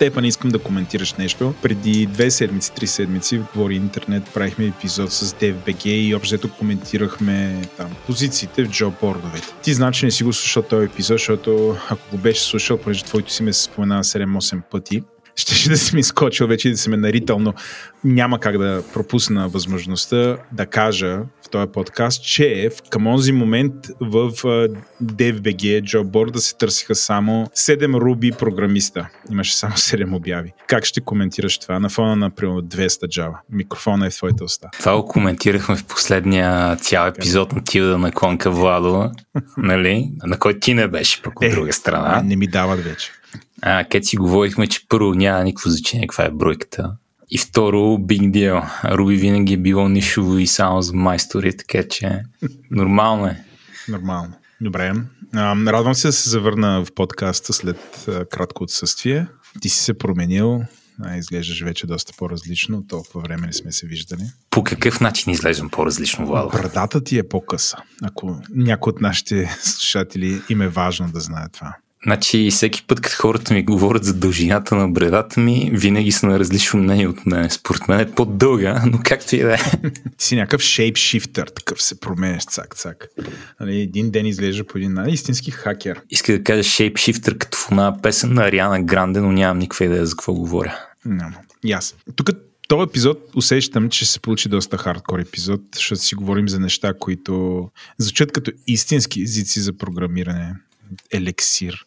Стефан, искам да коментираш нещо. Преди две седмици, три седмици в Говори Интернет правихме епизод с DFBG и общо коментирахме там позициите в джобордовете. Ти значи не си го слушал този епизод, защото ако го беше слушал, понеже твоето си ме се спомена 7-8 пъти, ще да си ми скочил вече и да се ме наритал, но няма как да пропусна възможността да кажа в този подкаст, че в към онзи момент в DFBG JobBoard да се търсиха само 7 руби програмиста. Имаше само 7 обяви. Как ще коментираш това на фона на примерно 200 Java? Микрофона е в твоята уста. Това го коментирахме в последния цял епизод на Тилда на Клонка Владо, нали? на който ти не беше пък от е, друга страна. Не ми дават вече. А, където си говорихме, че първо няма никакво значение каква е бройката. И второ, big deal. Руби винаги е било нишово и само за майстори, така че нормално е. Нормално. Добре. А, радвам се да се завърна в подкаста след а, кратко отсъствие. Ти си се променил, а, изглеждаш вече доста по-различно. Толкова време не сме се виждали. По какъв начин изглеждам по-различно, Владо? Брадата ти е по-къса. Ако някой от нашите слушатели им е важно да знае това. Значи всеки път, като хората ми говорят за дължината на бредата ми, винаги са на различно мнение от мен. Според мен е по-дълга, но както и да е. Си някакъв шейпшифтър, такъв се променяш цак-цак. Нали, един ден изглежда по един нали, истински хакер. Иска да кажа шейпшифтър като в една песен на Ариана Гранде, но нямам никаква идея за какво говоря. Няма. И аз. Тук този епизод усещам, че ще се получи доста хардкор епизод, защото си говорим за неща, които звучат като истински езици за програмиране елексир.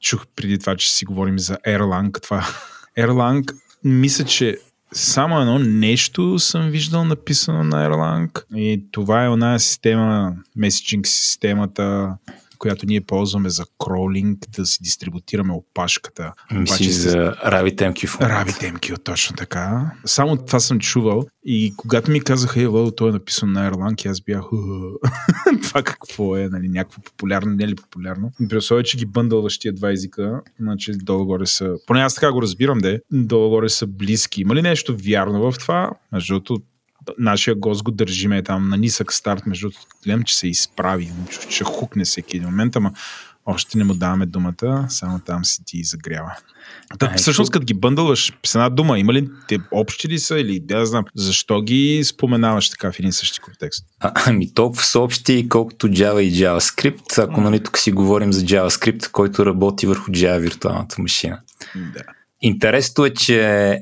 Чух преди това, че си говорим за Erlang. Това Erlang, мисля, че само едно нещо съм виждал написано на Erlang и това е една система, меседжинг системата, която ние ползваме за кролинг, да си дистрибутираме опашката. Мисли за RabbitMQ RabbitMQ, точно така. Само това съм чувал и когато ми казаха, Ева, той е написано на Erlang, аз бях това какво е, нали, някакво популярно, не е ли популярно. При условие, че ги бъндълваш тия два езика, значи долу-горе са, поне аз така го разбирам, де, долу-горе са близки. Има ли нещо вярно в това? Защото нашия гост го държиме там на нисък старт, между гледам, че се изправи, че хукне всеки един момент, ама още не му даваме думата, само там си ти загрява. Та, всъщност, като ги бъндълваш с една дума, има ли те общи ли са или да знам, защо ги споменаваш така в един същи контекст? А, ами толкова са общи, колкото Java и JavaScript, ако нали тук си говорим за JavaScript, който работи върху Java виртуалната машина. Да. Интересното е, че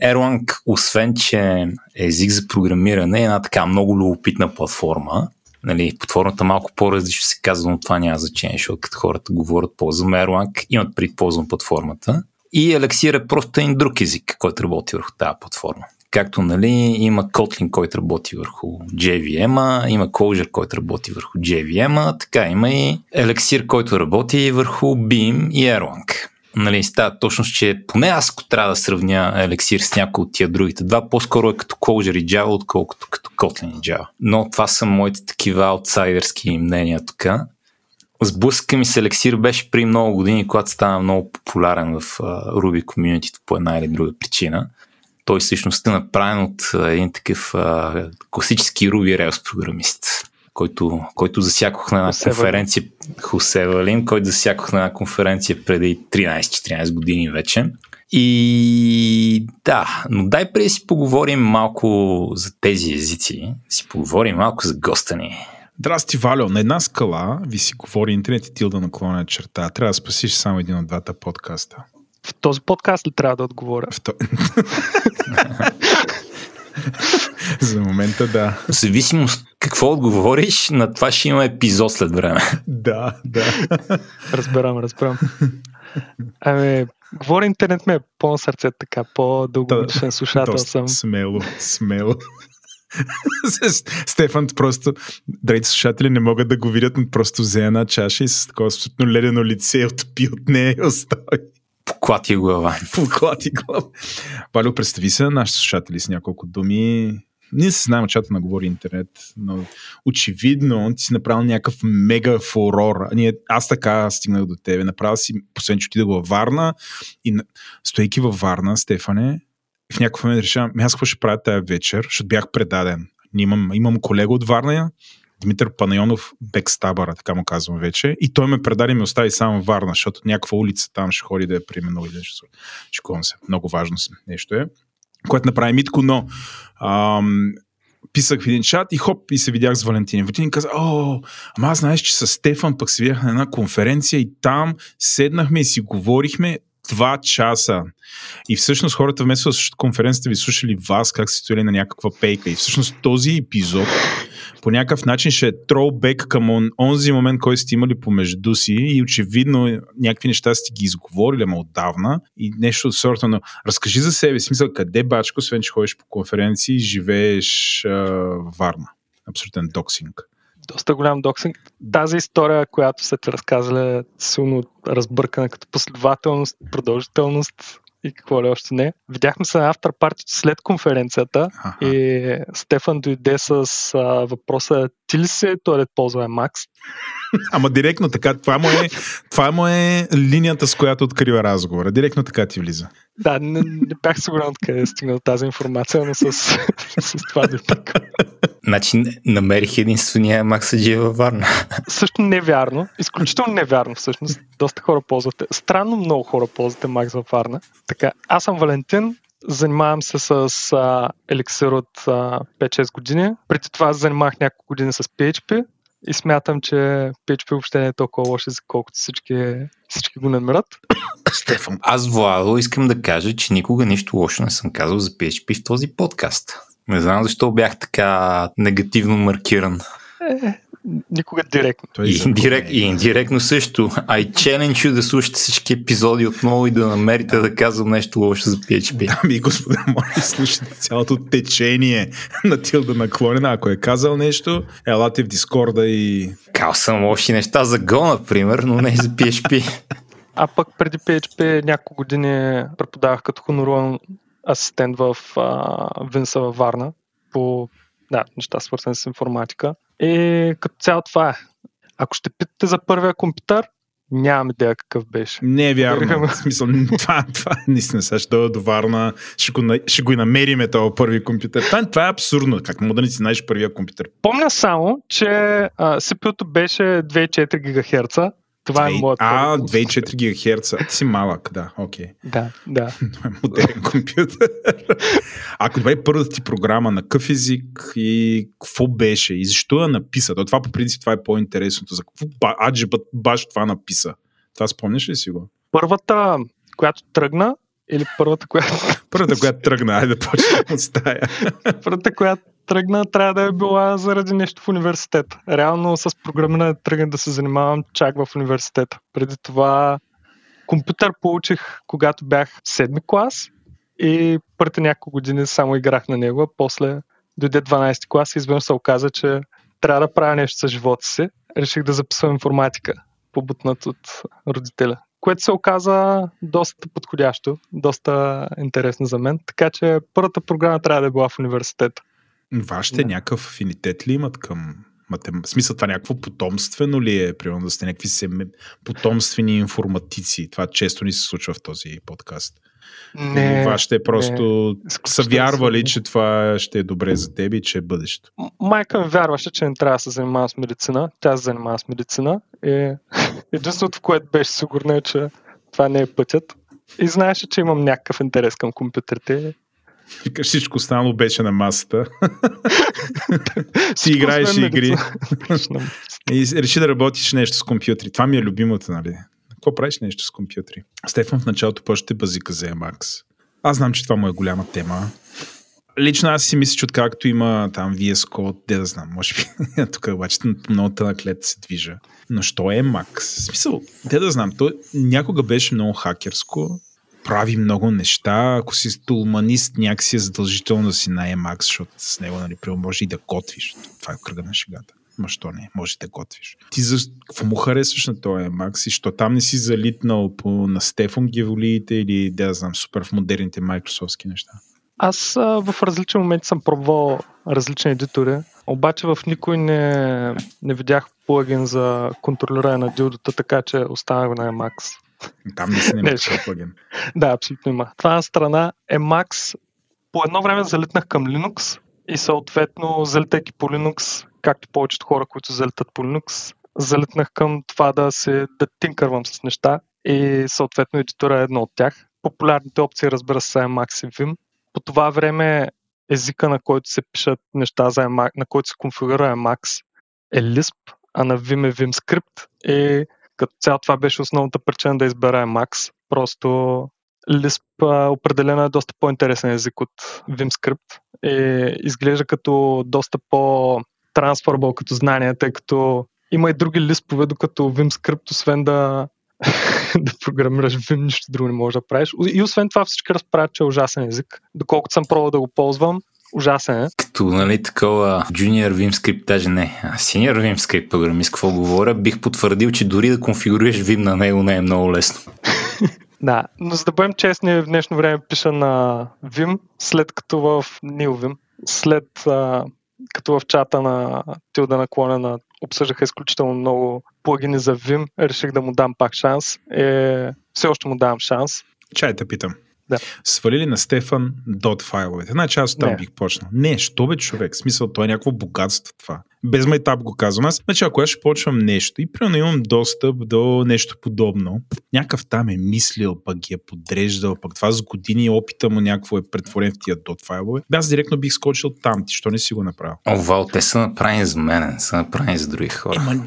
Erlang, освен че е език за програмиране, е една така много любопитна платформа. Нали, платформата малко по-различно се казва, но това няма значение, защото като хората говорят ползвам Erlang, имат пред ползвам платформата. И Elixir е просто един друг език, който работи върху тази платформа. Както нали, има Kotlin, който работи върху JVM, има Clojure, който работи върху JVM, така има и Elixir, който работи върху Beam и Erlang нали, става точност, че поне аз, ако трябва да сравня елексир с някои от тия другите два, по-скоро е като Clojure и Java, отколкото като Kotlin и Java. Но това са моите такива аутсайдерски мнения тук. Сблъска ми с елексир беше при много години, когато стана много популярен в Ruby комьюнитито по една или друга причина. Той всъщност е направен от един такъв uh, класически Ruby Rails програмист който, който засякох на една Хосе конференция, Хосе Валин, който засякох на една конференция преди 13-14 години вече. И да, но дай преди си поговорим малко за тези езици, си поговорим малко за госта ни. Здрасти, Валио. На една скала ви си говори интернет и тилда наклонена черта. Трябва да спасиш само един от двата подкаста. В този подкаст ли трябва да отговоря? В то... За момента да. В зависимост какво отговориш, на това ще има епизод след време. Да, да. Разбирам, разбирам. Ами, говори интернет ме е по сърце така, по-дългогодишен слушател съм. Смело, смело. Стефан просто, драйте слушатели не могат да го видят, но просто взе една чаша и с такова абсолютно ледено лице отпи от нея и остави. Поклати глава. Поклати глава. Валю, представи се на нашите слушатели с няколко думи. Ние се знаем чата на Говори Интернет, но очевидно ти си направил някакъв мега фурор. Ние, аз така стигнах до тебе. Направил си, последно, че отидах във Варна и стоейки във Варна, Стефане, в някакъв момент решавам, ами аз какво ще правя тази вечер, защото бях предаден. Имам, имам колега от Варна, Димитър Панайонов Бекстабара, така му казвам вече. И той ме предаде и ме остави само Варна, защото някаква улица там ще ходи да я приемено или нещо. Шикувам се. Много важно нещо е. Което направи Митко, но ам, писах в един чат и хоп, и се видях с Валентин. Валентин каза, о, ама аз знаеш, че с Стефан пък се видях на една конференция и там седнахме и си говорихме два часа. И всъщност хората вместо да слушат конференцията ви слушали вас как се стояли на някаква пейка. И всъщност този епизод по някакъв начин ще е тролбек към он, онзи момент, който сте имали помежду си и очевидно някакви неща сте ги изговорили, ама отдавна и нещо от сорта на разкажи за себе, смисъл къде бачко, освен че ходиш по конференции, живееш а, Варна. Абсолютен доксинг доста голям доксинг. Тази история, която са ти разказали, е силно разбъркана като последователност, продължителност и какво ли още не. Видяхме се на автор партито след конференцията Аха. и Стефан дойде с а, въпроса ти ли се туалет ползва Макс? Ама директно така, това му, е, това му е линията, с която открива разговора. Директно така ти влиза. Да, не, не бях сигурен откъде е стигнал тази информация, но с, с това така. Значи намерих единствения Максаджи във Варна. Също невярно. Изключително невярно всъщност. Доста хора ползвате. Странно много хора ползвате Макс във Варна. Така, аз съм Валентин, занимавам се с а, еликсир от а, 5-6 години. Преди това занимавах няколко години с PHP и смятам, че PHP въобще не е толкова лош език, колкото всички, всички го намират. Стефан, аз, Владо, искам да кажа, че никога нищо лошо не съм казал за PHP в този подкаст. Не знам защо бях така негативно маркиран. Е, никога директно. Той и, индирект, и индиректно също. I challenge you да слушате всички епизоди отново и да намерите да казвам нещо лошо за PHP. Ами, господа, моля да слушате цялото течение на Тилда наклонена. Ако е казал нещо, елате в Дискорда и... Кал съм лоши неща за Go, например, но не и за PHP. А пък преди PHP няколко години преподавах като хоноруван асистент в а, Винса във Варна по да, неща свързани с информатика. И като цяло това е. Ако ще питате за първия компютър, нямам идея какъв беше. Не е вярно. В смисъл, това, това наистина сега ще дойда до Варна, ще го, ще го и намериме този първи компютър. Това, това е абсурдно. Как мога да не си знаеш първия компютър? Помня само, че CPU-то беше 2,4 ГГц това 2, е моят А, 2,4 ГГц. Ти си малък, да, окей. Okay. Да, да. Това е модерен компютър. Ако добре, първата ти програма на какъв език и какво беше и защо я написа? То това по принцип това е по-интересното. За какво аджибът баш това написа? Това спомняш ли си го? Първата, която тръгна, или първата, която... Първата, която тръгна, айде да почнем от стая. първата, която тръгна, трябва да е била заради нещо в университет. Реално с програмиране тръгна да се занимавам чак в университета. Преди това компютър получих, когато бях седми клас и първите няколко години само играх на него, а после дойде 12 клас и изведнъж се оказа, че трябва да правя нещо с живота си. Реших да записвам информатика, побутнат от родителя което се оказа доста подходящо, доста интересно за мен. Така че първата програма трябва да е била в университета. Вашите да. някакъв афинитет ли имат към матем... Смисъл това някакво потомствено ли е, примерно да сте някакви сем... потомствени информатици? Това често ни се случва в този подкаст. Не, Вашите просто не, са вярвали, че това ще е добре за теб и че е бъдещо. Майка ми вярваше, че не трябва да се занимава с медицина. Тя се занимава с медицина. И единственото, в което беше сигурна е, че това не е пътят. И знаеше, че имам някакъв интерес към компютрите. Викаш, всичко останало беше на масата. Си играеш игри. и реши да работиш нещо с компютри. Това ми е любимото, нали? Какво правиш нещо с компютри? Стефан в началото почте базика за Emacs. Аз знам, че това му е голяма тема. Лично аз си мисля, че откакто има там VS Code, де да знам, може би тук обаче много тънък лед се движа. Но що е Max? В смисъл, де да знам, то някога беше много хакерско, прави много неща. Ако си стулманист, някакси е задължително да си на Emacs, защото с него, нали, може и да готвиш. Това е кръга на шегата. Ма що не, може да готвиш. Ти за какво му харесваш на този Emacs и що там не си залитнал по, на Стефан Геволиите или да знам, супер в модерните майкрософтски неща? Аз а, в различни моменти съм пробвал различни едитори, обаче в никой не, не видях плагин за контролиране на дилдата, така че останах на Emacs. Там не се има такъв плагин. Да, абсолютно има. Това на страна Emacs по едно време залитнах към Linux и съответно, залетайки по Linux, както повечето хора, които залетат по Linux, залетнах към това да се да тинкървам с неща и съответно едитора е едно от тях. Популярните опции, разбира се, са Emacs и Vim. По това време езика, на който се пишат неща за Emacs, на който се конфигурира Emacs е Lisp, а на Vim е VimScript и като цяло това беше основната причина да избера Emacs. Просто Lisp определено е доста по-интересен език от VimScript и изглежда като доста по-трансфербъл като знание, тъй като има и други лиспове, докато VimScript, освен да, да програмираш Vim, нищо друго не можеш да правиш. И освен това всички разправят, че е ужасен език. Доколкото съм пробвал да го ползвам, ужасен е. Като, нали, такова Junior VimScript, даже не, а Senior VimScript програмист, какво говоря, бих потвърдил, че дори да конфигурираш Vim на него не е много лесно. Да, но за да бъдем честни, в днешно време пиша на Vim, след като в NeoVim, след а, като в чата на Тилда наклонена обсъждаха изключително много плагини за Vim, реших да му дам пак шанс. Е, все още му давам шанс. Чай те питам. Да. Свалили на Стефан дот файловете. Значи аз там Не. бих почнал. Не, що бе човек? В Смисъл, то е някакво богатство това. Без майтап го казвам аз. Значи ако аз ще почвам нещо и примерно имам достъп до нещо подобно, някакъв там е мислил, пък ги е подреждал, пък това с години опита му някакво е претворен в тия дот файлове. Аз директно бих скочил там. Ти що не си го направил? О, Вал, те са направени за мен, са направени за други хора. Ема,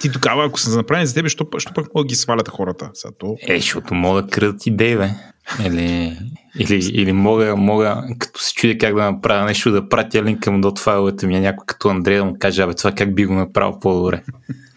ти тогава, ако са направени за тебе, що, пък- що пък могат да ги свалят хората? То... Е, защото мога да крадат идеи, бе. Или, или, или мога, мога, като се чудя как да направя нещо, да пратя линк към дот файловете ми, някой като Андрей да му каже, абе, това как би го направил по-добре.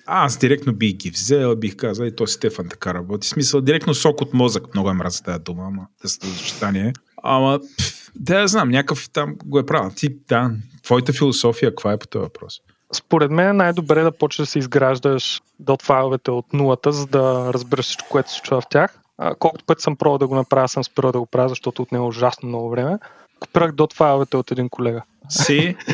А, аз директно бих ги взел, бих казал, и то Стефан така работи. В Смисъл, директно сок от мозък. Много е мраза тази дума, ама да се съчетание. Ама, пф, да я знам, някакъв там го е правил. Ти, да, твоята философия, каква е по този въпрос? Според мен е най-добре да почнеш да си изграждаш дот файловете от нулата, за да разбереш всичко, което се случва в тях. А, колкото пъти съм пробвал да го направя, съм спирал да го правя, защото отнема ужасно много време. Копирах дот файловете от един колега. Си.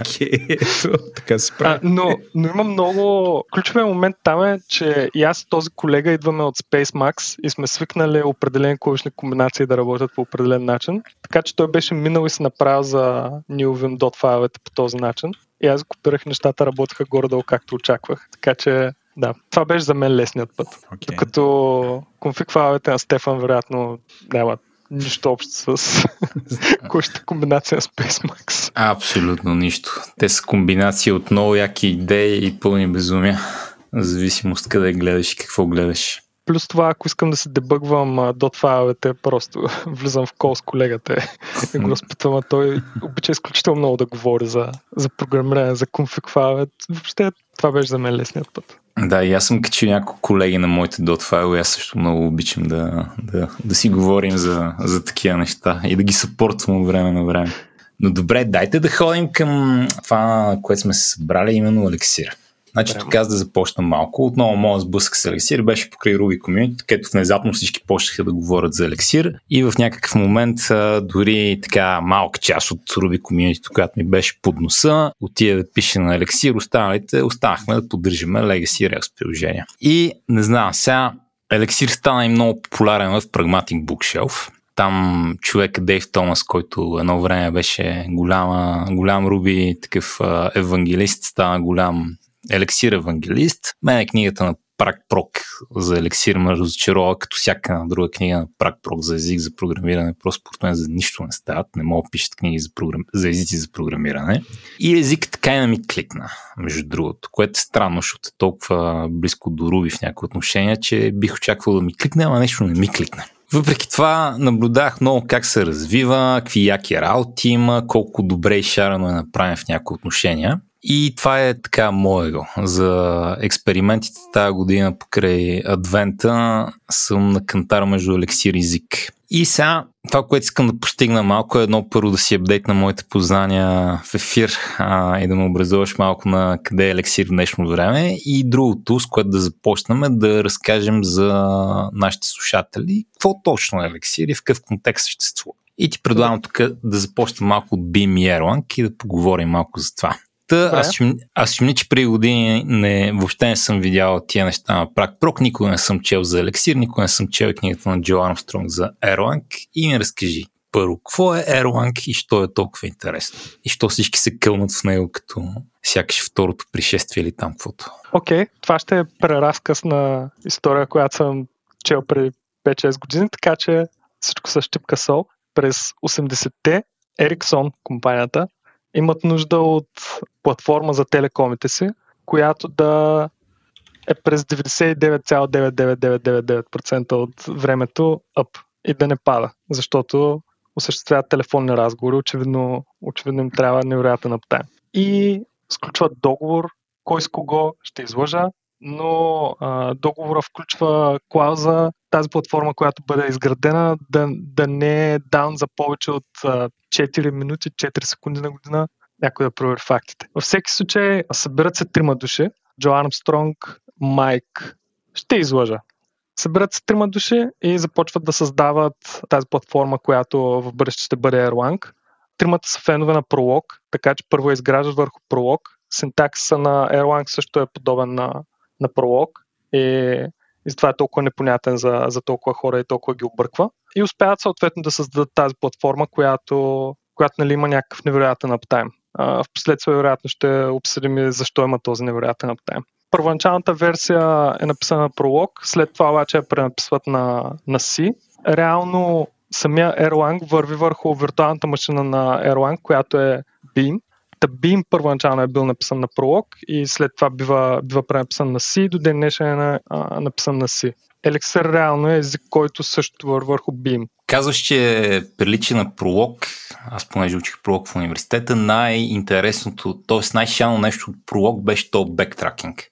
Окей, ето, така се А, прави. но, но има много... Ключовия момент там е, че и аз и този колега идваме от SpaceMax и сме свикнали определени клавишни комбинации да работят по определен начин. Така че той беше минал и се направил за NewVim dot файловете по този начин. И аз копирах нещата, работеха горе-долу както очаквах. Така че да, това беше за мен лесният път. Окей. Докато конфиг файловете на Стефан вероятно нямат нищо общо с клавишната комбинация на SpaceMax. Абсолютно нищо. Те са комбинация от много яки идеи и пълни безумия. В зависимост къде гледаш и какво гледаш. Плюс това, ако искам да се дебъгвам dot файловете, просто влизам в кол с колегата и го разпитвам, а той обича изключително много да говори за, за програмиране, за конфиг файлове. Въобще това беше за мен лесният път. Да, и аз съм качил няколко колеги на моите dot файлове. Аз също много обичам да, да, да си говорим за, за такива неща и да ги съпортвам от време на време. Но добре, дайте да ходим към това, което сме се събрали, именно елексир. Значи тук аз да започна малко. Отново моят сблъсък с елексир беше покрай Ruby Community, където внезапно всички почнаха да говорят за елексир и в някакъв момент дори така малка част от Ruby Community, която ми беше под носа, отида да пише на елексир, останалите останахме да поддържаме Legacy Rails приложения. И не знам, сега елексир стана и много популярен в Pragmatic Bookshelf. Там човек Дейв Томас, който едно време беше голяма, голям Руби, такъв евангелист, стана голям елексир евангелист. Мене книгата на Прак Прок за елексир ме разочарова, като всяка друга книга на Прак Прок за език за програмиране. Просто според мен за нищо не стават. Не мога да пишат книги за, програм... за езици за програмиране. И език така и не ми кликна, между другото, което е странно, защото е толкова близко до Руби в някои отношения, че бих очаквал да ми кликне, ама нещо не ми кликне. Въпреки това наблюдах много как се развива, какви яки работи има, колко добре и шарено е направен в някои отношения. И това е така моего. За експериментите тази година покрай адвента съм на кантар между елексир и език. И сега това, което искам да постигна малко е едно първо да си апдейтна моите познания в ефир а, и да ме образуваш малко на къде е елексир в днешно време. И другото, с което да започнем е да разкажем за нашите слушатели какво точно е елексир и в какъв контекст съществува. И ти предлагам тук да започнем малко от BIM и Erlang и да поговорим малко за това. Та, Добре. аз, аз мисля, че преди години не, въобще не съм видял тия неща на прак прок, никога не съм чел за елексир, никога не съм чел книгата на Джо Армстронг за Erlang и ми разкажи, първо, какво е Erlang и що е толкова интересно? И що всички се кълнат в него като сякаш второто пришествие или там каквото? Окей, okay, това ще е преразказ на история, която съм чел преди 5-6 години, така че всичко с щипка сол. През 80-те Ericsson, компанията, имат нужда от платформа за телекомите си, която да е през 99,99999% от времето up и да не пада, защото осъществяват телефонни разговори, очевидно, очевидно им трябва невероятен аптайм. И сключват договор, кой с кого ще излъжа, но а, договора включва клауза тази платформа, която бъде изградена, да, да не е даун за повече от а, 4 минути, 4 секунди на година, някой да провери фактите. Във всеки случай събират се трима души. Джо Армстронг, Майк, ще излъжа. Събират се трима души и започват да създават тази платформа, която в бъдеще ще бъде Erlang. Тримата са фенове на Prolog, така че първо изграждаш върху Prolog. Синтаксиса на Erlang също е подобен на, на Prolog и, и затова е толкова непонятен за, за толкова хора и толкова ги обърква. И успяват съответно да създадат тази платформа, която, която нали, има някакъв невероятен аптайм. В последствие, вероятно, ще обсъдим и защо има този невероятен аптайм първоначалната версия е написана на Prolog, след това обаче я пренаписват на, на C. Реално самия Erlang върви върху виртуалната машина на Erlang, която е Beam. Та Beam първоначално е бил написан на Prolog и след това бива, бива пренаписан на C, до ден днешен е а, написан на C. Elixir реално е език, който също върви върху Beam. Казваш, че прилича на пролог. Аз понеже учих пролог в университета, най-интересното, т.е. най-шано нещо от пролог беше то бектракинг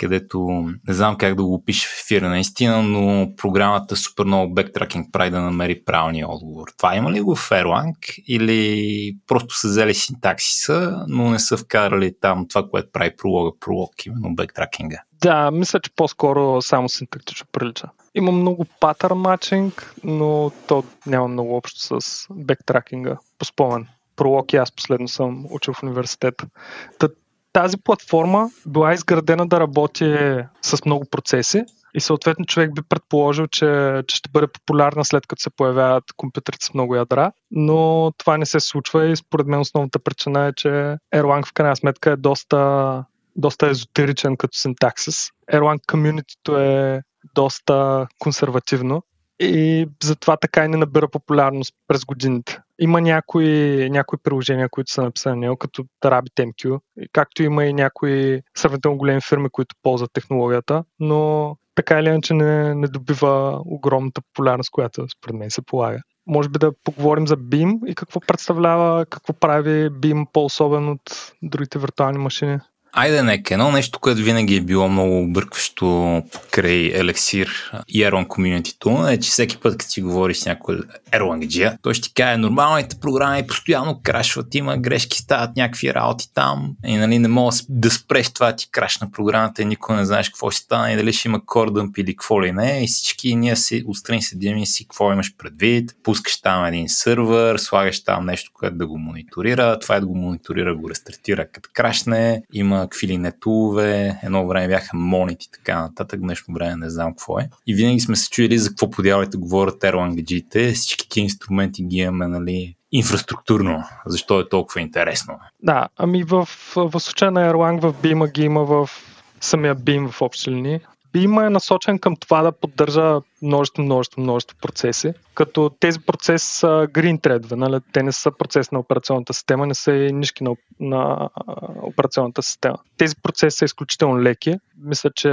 където не знам как да го опиша в ефира наистина, но програмата супер много бектракинг прави да намери правилния отговор. Това има ли го в Erlang или просто са взели синтаксиса, но не са вкарали там това, което прави пролога, пролог, именно бектракинга? Да, мисля, че по-скоро само синтактично прилича. Има много патърн матчинг, но то няма много общо с бектракинга, по спомен. Пролог и аз последно съм учил в университета тази платформа била изградена да работи с много процеси и съответно човек би предположил, че, че ще бъде популярна след като се появяват компютрите с много ядра, но това не се случва и според мен основната причина е, че Erlang в крайна сметка е доста, доста езотеричен като синтаксис. Erlang комьюнитито е доста консервативно и затова така и не набира популярност през годините. Има някои, някои приложения, които са написани на него, като RabbitMQ, както има и някои сравнително големи фирми, които ползват технологията, но така или иначе не, не добива огромната популярност, която според мен се полага. Може би да поговорим за BIM и какво представлява, какво прави BIM по-особен от другите виртуални машини. Айде нека, едно нещо, което винаги е било много объркващо покрай Elixir и Erlang Community е, че всеки път, като си говориш с някой Erlang той ще ти каже, нормалните програми постоянно крашват, има грешки, стават някакви работи там и нали, не мога да спреш това ти крашна програмата и никой не знаеш какво ще стане и дали ще има кордъмп или какво ли не. И всички ние си отстрани седим и си какво имаш предвид, пускаш там един сървър, слагаш там нещо, което да го мониторира, това е да го мониторира, го рестартира като крашне, има какви ли нетулове, едно време бяха монити и така нататък, днешно време не знам какво е. И винаги сме се чуили за какво подявайте говорят Erlang всички тези инструменти ги имаме, нали, инфраструктурно, защо е толкова интересно. Да, ами в, в случая на Erlang в BIM ги има в самия BIM в общи линии. BIM е насочен към това да поддържа множество, множество, множество процеси, като тези процеси са green thread, нали? те не са процес на операционната система, не са и нишки на, на операционната система. Тези процеси са изключително леки. Мисля, че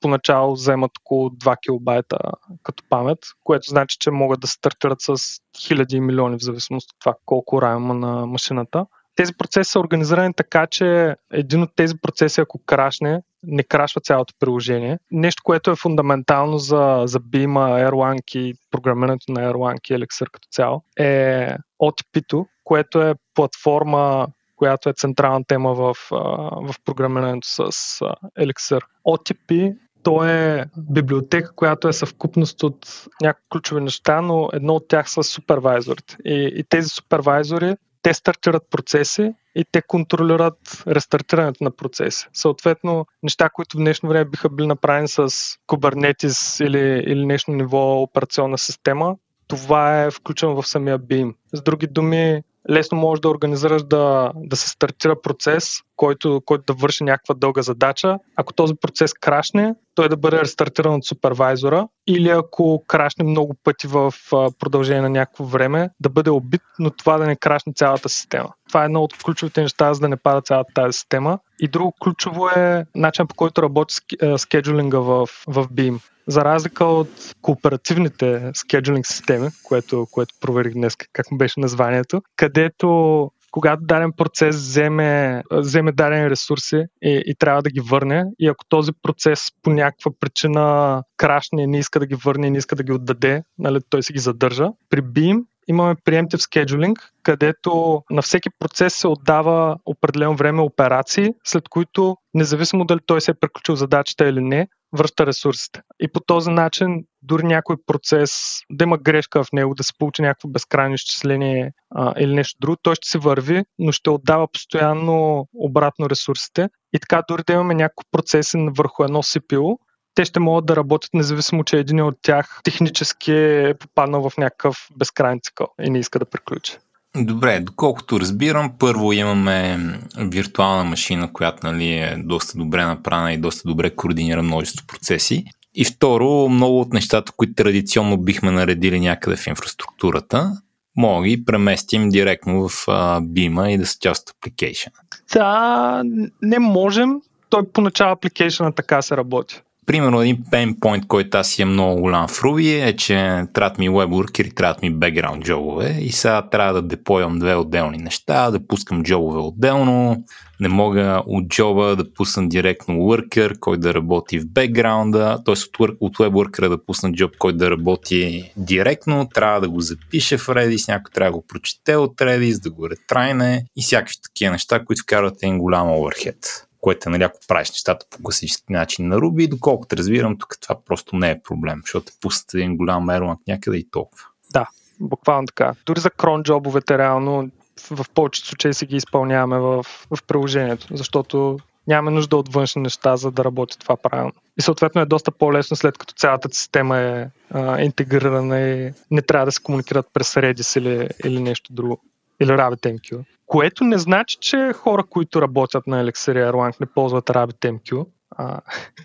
поначало вземат около 2 килобайта като памет, което значи, че могат да стартират с хиляди и милиони в зависимост от това колко райма на машината тези процеси са организирани така, че един от тези процеси, ако крашне, не крашва цялото приложение. Нещо, което е фундаментално за, за BIM, Erlang и програмирането на Erlang и Elixir като цяло, е OTP-то, което е платформа, която е централна тема в, в програмирането с Elixir. OTP то е библиотека, която е съвкупност от някои ключови неща, но едно от тях са супервайзорите. И, и тези супервайзори те стартират процеси и те контролират рестартирането на процеси. Съответно, неща, които в днешно време биха били направени с Kubernetes или, или нещо ниво операционна система, това е включено в самия Beam. С други думи, лесно можеш да организираш да, да се стартира процес, който, който да върши някаква дълга задача. Ако този процес крашне, той да бъде рестартиран от супервайзора или ако крашне много пъти в продължение на някакво време, да бъде убит, но това да не крашне цялата система. Това е едно от ключовите неща, за да не пада цялата тази система. И друго ключово е начин по който работи скеджулинга в, в Beam. За разлика от кооперативните скеджулинг системи, което, което проверих днес, как му беше названието, където когато даден процес вземе, вземе дадени ресурси и, и трябва да ги върне, и ако този процес по някаква причина крашне, не иска да ги върне, не иска да ги отдаде, нали, той се ги задържа. При Beam имаме preemptive scheduling, където на всеки процес се отдава определено време операции, след които, независимо дали той се е приключил задачата или не, връща ресурсите. И по този начин, дори някой процес да има грешка в него, да се получи някакво безкрайно изчисление а, или нещо друго, той ще се върви, но ще отдава постоянно обратно ресурсите. И така, дори да имаме някакво процеси върху едно CPU, те ще могат да работят независимо, че един от тях технически е попаднал в някакъв безкрайен цикъл и не иска да приключи. Добре, доколкото разбирам, първо имаме виртуална машина, която нали, е доста добре направена и доста добре координира множество процеси. И второ, много от нещата, които традиционно бихме наредили някъде в инфраструктурата, мога ги преместим директно в бима и да са част от application. Да, не можем. Той поначало application така се работи. Примерно един point, който аз си е много голям в Ruby е, че трябват ми WebWorker и трябват ми background джобове. И сега трябва да деплойвам две отделни неща, да пускам джобове отделно, не мога от джоба да пусна директно worker, който да работи в бекграунда, т.е. от, от WebWorker да пусна джоб, който да работи директно, трябва да го запише в Redis, някой трябва да го прочете от Redis, да го ретрайне и всякакви такива неща, които вкарват един голям overhead което е нали, ако правиш нещата по класически начин на Ruby, доколкото разбирам, тук това просто не е проблем, защото е пуснат един голям Erlang някъде и толкова. Да, буквално така. Дори за крон джобовете реално в повечето случаи си ги изпълняваме в, в приложението, защото нямаме нужда от външни неща, за да работи това правилно. И съответно е доста по-лесно, след като цялата система е а, интегрирана и не трябва да се комуникират през Redis или, или нещо друго. Или RabbitMQ. Което не значи, че хора, които работят на Elixir Erlang не ползват RabbitMQ. А,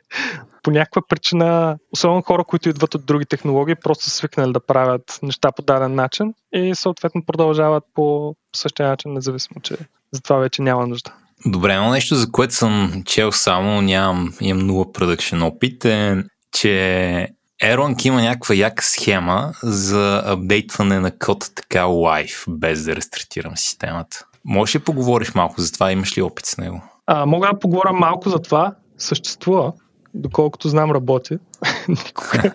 по някаква причина, особено хора, които идват от други технологии, просто са свикнали да правят неща по даден начин и съответно продължават по същия начин, независимо, че за това вече няма нужда. Добре, но нещо, за което съм чел само, нямам, имам нула продъкшен опит, е, че Erlang има някаква яка схема за апдейтване на код така лайф, без да рестартирам системата. Можеш ли поговориш малко за това? Имаш ли опит с него? А, мога да поговоря малко за това. Съществува, доколкото знам работи. никога,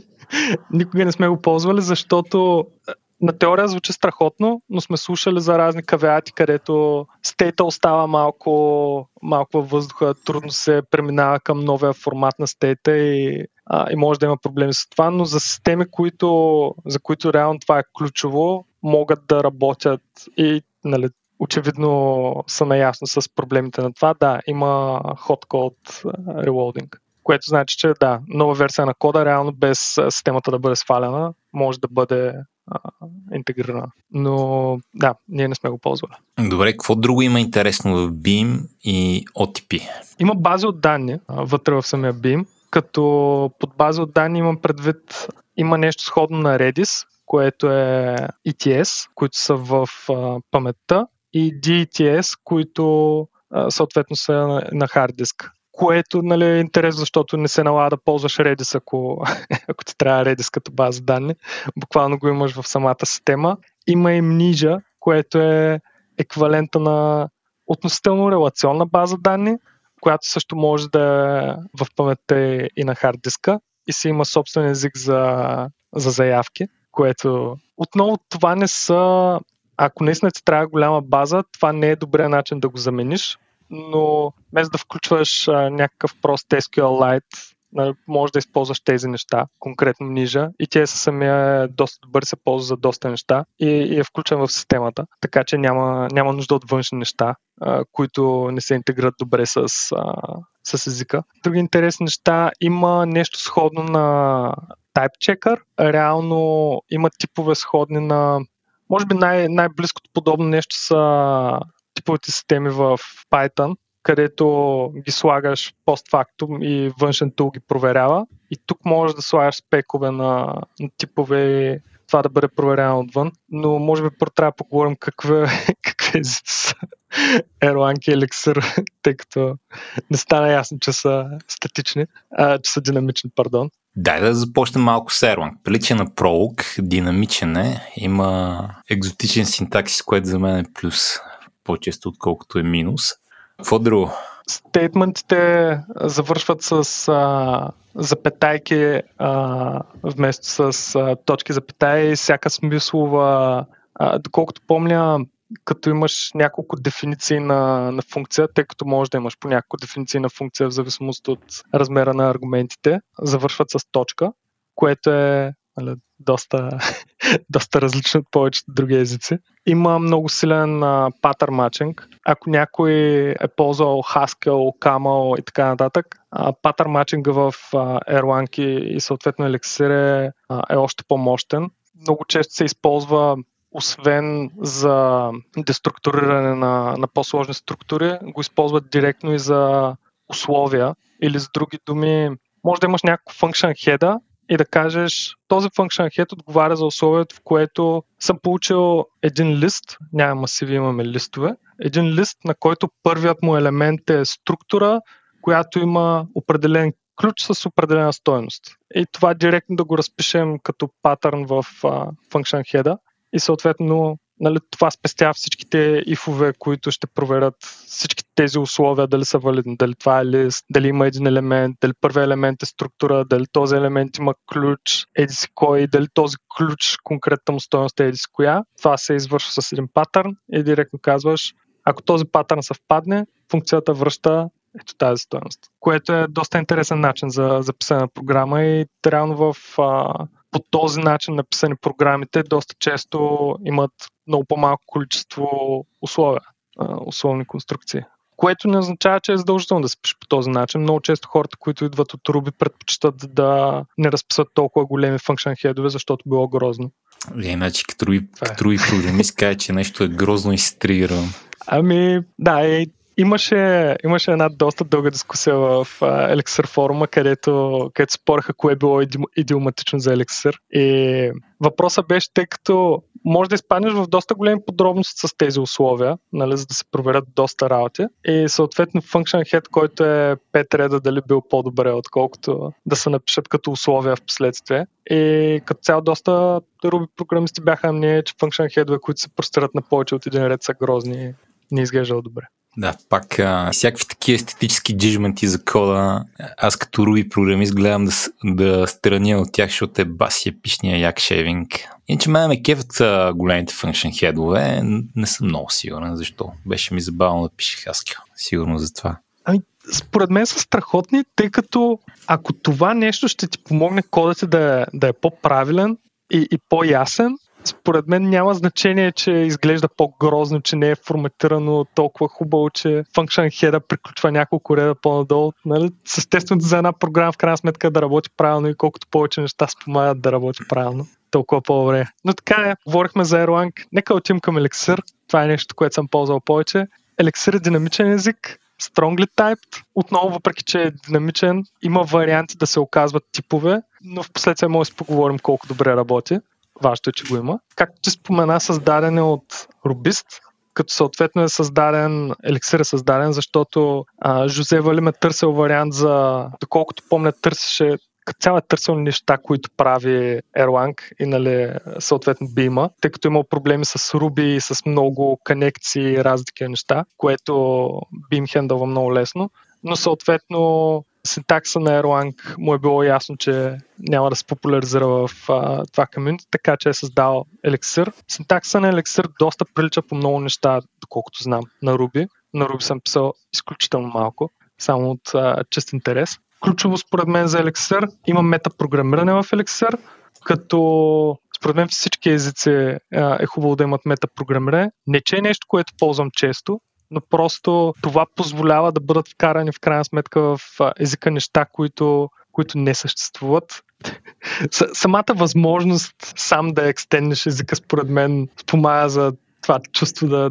никога не сме го ползвали, защото на теория звучи страхотно, но сме слушали за разни кавеати, където стейта остава малко, малко във въздуха, трудно се преминава към новия формат на стейта и, а, и може да има проблеми с това, но за системи, които, за които реално това е ключово, могат да работят и нали, очевидно са наясно с проблемите на това. Да, има hot code reloading, което значи, че да, нова версия на кода реално без системата да бъде свалена, може да бъде а, интегрирана. Но да, ние не сме го ползвали. Добре, какво друго има интересно в BIM и OTP? Има бази от данни вътре в самия BIM, като под база от данни имам предвид, има нещо сходно на Redis, което е ETS, които са в а, паметта и DETS, които а, съответно са на, на хард диск. Което нали, е интересно, защото не се налага да ползваш Redis, ако, ако ти трябва Redis като база данни. Буквално го имаш в самата система. Има и Mnija, което е еквивалента на относително релационна база данни, която също може да е в паметта и на хард диска и си има собствен език за, за заявки, което отново това не са ако наистина ти трябва голяма база, това не е добрия начин да го замениш, но вместо да включваш а, някакъв прост SQLite може да използваш тези неща, конкретно нижа и са самия доста добър, се ползва за доста неща и, и е включен в системата, така че няма, няма нужда от външни неща, а, които не се интегрират добре с, а, с езика. Други интересни неща, има нещо сходно на Type Checker. Реално има типове сходни на може би най- най-близкото подобно нещо са типовите системи в Python, където ги слагаш постфактум и външен тул ги проверява. И тук можеш да слагаш спекове на, на типове това да бъде проверяно отвън. Но може би първо трябва да поговорим какви, какви езици са и Elixir, тъй като не стана ясно, че са статични, а, че са динамични, пардон. Дай да започнем малко с Erlang. Прилича на пролог, динамичен е, има екзотичен синтаксис, което за мен е плюс по-често, отколкото е минус. Какво друго? Стейтментите завършват с а, запетайки а, вместо с а, точки запетаи. Всяка смислова, а, доколкото помня, като имаш няколко дефиниции на, на функция, тъй като може да имаш по няколко дефиниции на функция в зависимост от размера на аргументите, завършват с точка, което е нали, доста, доста различно от повечето други езици. Има много силен патър матчинг. Ако някой е ползвал Haskell, Camel и така нататък, патър матчинга в Erlang и, съответно Elixir е, е още по-мощен. Много често се използва освен за деструктуриране на, на по-сложни структури, го използват директно и за условия или с други думи, може да имаш някакво function head и да кажеш, този function head отговаря за условието, в което съм получил един лист, няма масиви, имаме листове, един лист, на който първият му елемент е структура, която има определен ключ с определена стоеност. И това директно да го разпишем като патърн в uh, function head и съответно нали, това спестява всичките ифове, които ще проверят всички тези условия, дали са валидни, дали това е лист, дали има един елемент, дали първият елемент е структура, дали този елемент има ключ, еди си кой, дали този ключ, конкретна му стоеност е еди си коя. Това се извършва с един патърн и директно казваш, ако този патърн съвпадне, функцията връща ето тази стоеност. Което е доста интересен начин за, за писане на програма и реално в а, по този начин написани програмите доста често имат много по-малко количество условия, условни конструкции. Което не означава, че е задължително да се пише по този начин. Много често хората, които идват от Ruby, предпочитат да не разписват толкова големи function хедове, защото било грозно. Е, значи, като други е. програмист каже, че нещо е грозно и се Ами, да, и Имаше, имаше една доста дълга дискусия в uh, Elixir форума, където, където спореха кое е било идиоматично за Elixir. И въпросът беше, тъй като може да изпаднеш в доста големи подробности с тези условия, нали, за да се проверят доста работи. И съответно function head, който е 5 реда, дали бил по-добре, отколкото да се напишат като условия в последствие. И като цяло доста Ruby програмисти бяха мнение, че function head които се простират на повече от един ред са грозни не изглеждал добре. Да, пак а, всякакви такива естетически джиджменти за кода, аз като Руби програмист гледам да, да страня от тях, защото е баси епичния як шейвинг. Иначе мен ме кефът големите function хедове, не съм много сигурен защо. Беше ми забавно да пише Haskell. Сигурно за това. Ами, според мен са страхотни, тъй като ако това нещо ще ти помогне ти да е, да е по-правилен и, и по-ясен, според мен няма значение, че изглежда по-грозно, че не е форматирано толкова хубаво, че function head приключва няколко реда по-надолу. Нали? Естествено за една програма в крайна сметка да работи правилно и колкото повече неща спомагат да работи правилно, толкова по-добре. Но така е, говорихме за Erlang. Нека отим към Elixir. Това е нещо, което съм ползвал повече. Elixir е динамичен език, strongly typed. Отново, въпреки че е динамичен, има варианти да се оказват типове, но в последствие може да поговорим колко добре работи. Важното е, че го има. Както ти спомена, създаден е от Рубист, като съответно е създаден, еликсир е създаден, защото а, Жозе Вали ме търсил вариант за, доколкото помня, търсеше цяло е търсил неща, които прави Erlang и нали, съответно Beam, тъй като имал проблеми с Ruby и с много конекции, разлики неща, което Beam хендълва много лесно. Но съответно синтакса на Erlang му е било ясно, че няма да се популяризира в а, това комьюнити, така че е създал Elixir. Синтакса на Elixir доста прилича по много неща, доколкото знам, на Ruby. На Ruby съм писал изключително малко, само от а, чест интерес. ключово според мен за Elixir. Има метапрограмиране в Elixir, като според мен всички езици е хубаво да имат метапрограмиране. Не че е нещо, което ползвам често, но просто това позволява да бъдат вкарани в крайна сметка в езика неща, които, които не съществуват. Самата възможност сам да екстенднеш езика, според мен, спомага за това чувство да,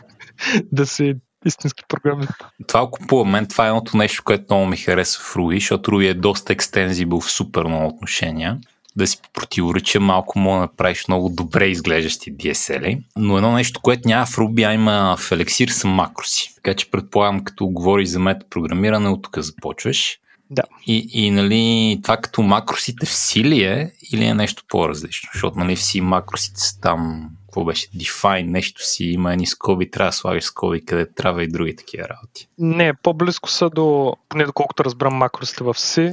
да си истински програми. Това купува мен, това е едното нещо, което много ми харесва в Ruby, защото Ruby е доста екстензибъл в супер много отношения да си противореча малко, мога да направиш много добре изглеждащи DSL. Но едно нещо, което няма в Ruby, а има в Elixir са макроси. Така че предполагам, като говориш за метапрограмиране, от тук започваш. Да. И, и нали, това като макросите в сили е или е нещо по-различно? Защото нали, си макросите са там, какво беше, define, нещо си, има едни скоби, трябва да слагаш скоби, къде трябва и други такива работи. Не, по-близко са до, поне доколкото разбрам макросите в си,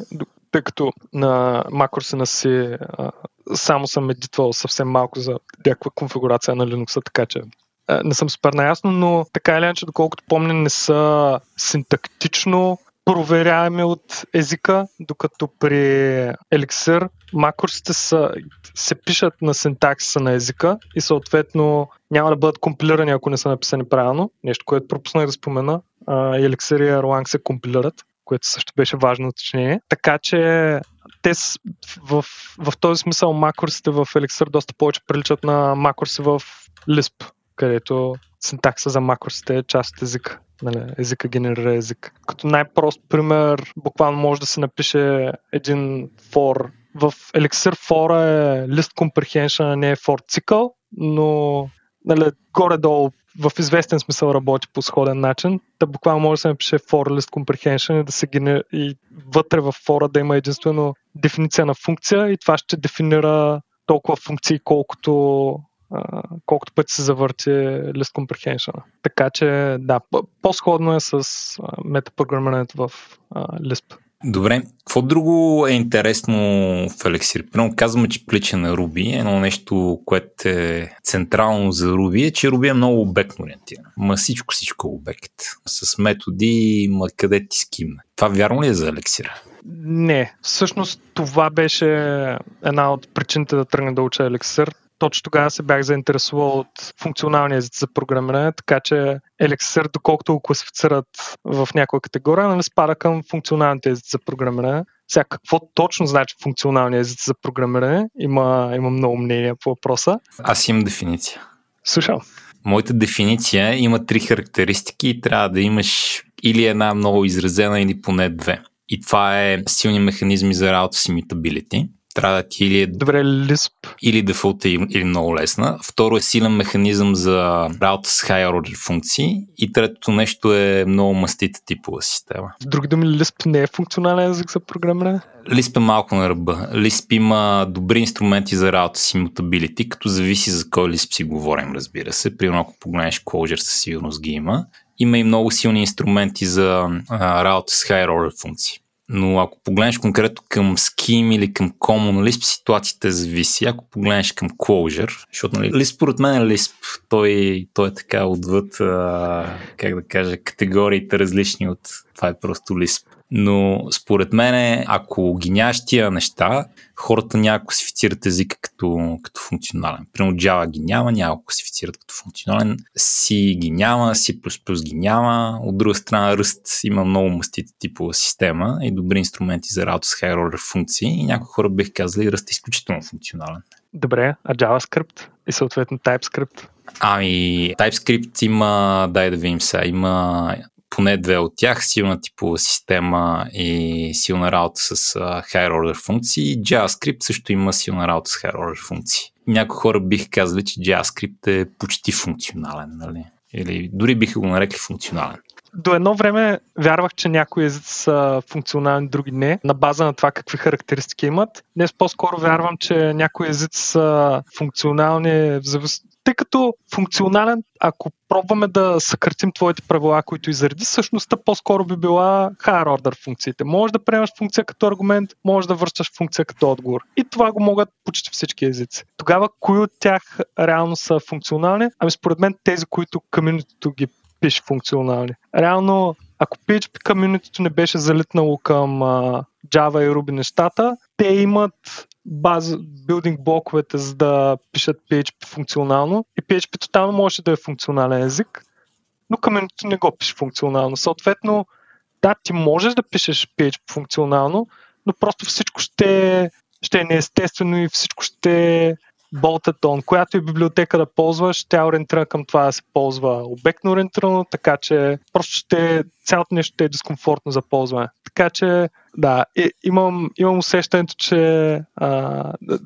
тъй като на макроси на си само съм медитвал съвсем малко за някаква конфигурация на Linux, така че не съм супер наясно, но така или иначе, доколкото помня, не са синтактично проверяеми от езика, докато при Elixir макросите са, се пишат на синтаксиса на езика и съответно няма да бъдат компилирани, ако не са написани правилно. Нещо, което пропуснах да спомена. Elixir и Erlang се компилират което също беше важно уточнение. Така че те в, в този смисъл макросите в Elixir доста повече приличат на макроси в Lisp, където синтакса за макросите е част от езика. Нали, езика генерира език. Като най-прост пример, буквално може да се напише един for. В Elixir for е list comprehension, а не е for цикъл, но нали, горе-долу в известен смисъл работи по сходен начин. Та буквално може да се напише for list comprehension и да се генер... и вътре в фора да има единствено дефиниция на функция и това ще дефинира толкова функции, колкото колкото пъти се завърти list comprehension. Така че да, по-сходно е с метапрограмирането в Lisp. Добре, какво друго е интересно в Elixir? Примерно казваме, че прилича на Ruby. Едно нещо, което е централно за Ruby е, че Ruby е много обектно ориентиран. Ма всичко, всичко е обект. С методи, ма къде ти скимне. Това вярно ли е за Elixir? Не, всъщност това беше една от причините да тръгна да уча Elixir точно тогава се бях заинтересувал от функционалния език за програмиране, така че Elixir, доколкото го класифицират в някоя категория, нали спада към функционалните езици за програмиране. Сега какво точно значи функционалния език за програмиране? Има, има много мнения по въпроса. Аз имам дефиниция. Слушам. Моята дефиниция има три характеристики и трябва да имаш или една много изразена, или поне две. И това е силни механизми за работа с immutability трябва ти или е Добре, Lisp. или дефолт е или много лесна. Второ е силен механизъм за работа с higher order функции. И третото нещо е много мастита типова система. С други думи, Lisp не е функционален език за програмиране? Lisp е малко на ръба. Lisp има добри инструменти за работа с immutability, като зависи за кой Lisp си говорим, разбира се. Примерно, ако погледнеш Clojure, със сигурност ги има. Има и много силни инструменти за а, работа с higher order функции. Но ако погледнеш конкретно към Scheme или към Common Lisp, ситуацията зависи. Ако погледнеш към Clojure, защото нали, Lisp според мен е Lisp. Той, той е така отвъд, а, как да кажа, категориите различни от това е просто Lisp. Но според мен, ако ги нямаш тия неща, хората няма класифицират езика като, като функционален. Примерно Java ги няма, няма класифицират като функционален. C ги няма, C++ ги няма. От друга страна, Rust има много мастите типова система и добри инструменти за работа с order функции. И някои хора бих казали, Rust е изключително функционален. Добре, а JavaScript и съответно TypeScript? Ами, TypeScript има, дай да видим сега, има поне две от тях, силна типова система и силна работа с higher order функции. JavaScript също има силна работа с higher order функции. Някои хора бих казали, че JavaScript е почти функционален, нали? Или дори биха го нарекли функционален. До едно време вярвах, че някои езици са функционални, други не, на база на това какви характеристики имат. Днес по-скоро вярвам, че някои езици са функционални в завис тъй като функционален, ако пробваме да съкратим твоите правила, които изреди, същността по-скоро би била higher order функциите. Може да приемаш функция като аргумент, може да връщаш функция като отговор. И това го могат почти всички езици. Тогава, кои от тях реално са функционални? Ами според мен тези, които комьюнитито ги пише функционални. Реално ако PHP комьюнитито не беше залитнало към Java и Ruby нещата, те имат база, билдинг блоковете, за да пишат PHP функционално и PHP тотално може да е функционален език, но комьюнитито не го пише функционално. Съответно, да, ти можеш да пишеш PHP функционално, но просто всичко ще, ще е неестествено и всичко ще е болтатон. Която и библиотека да ползваш, тя ориентирана към това да се ползва обектно ориентирано, така че просто ще, цялото нещо ще е дискомфортно за ползване. Така че, да, и, имам, имам усещането, че а,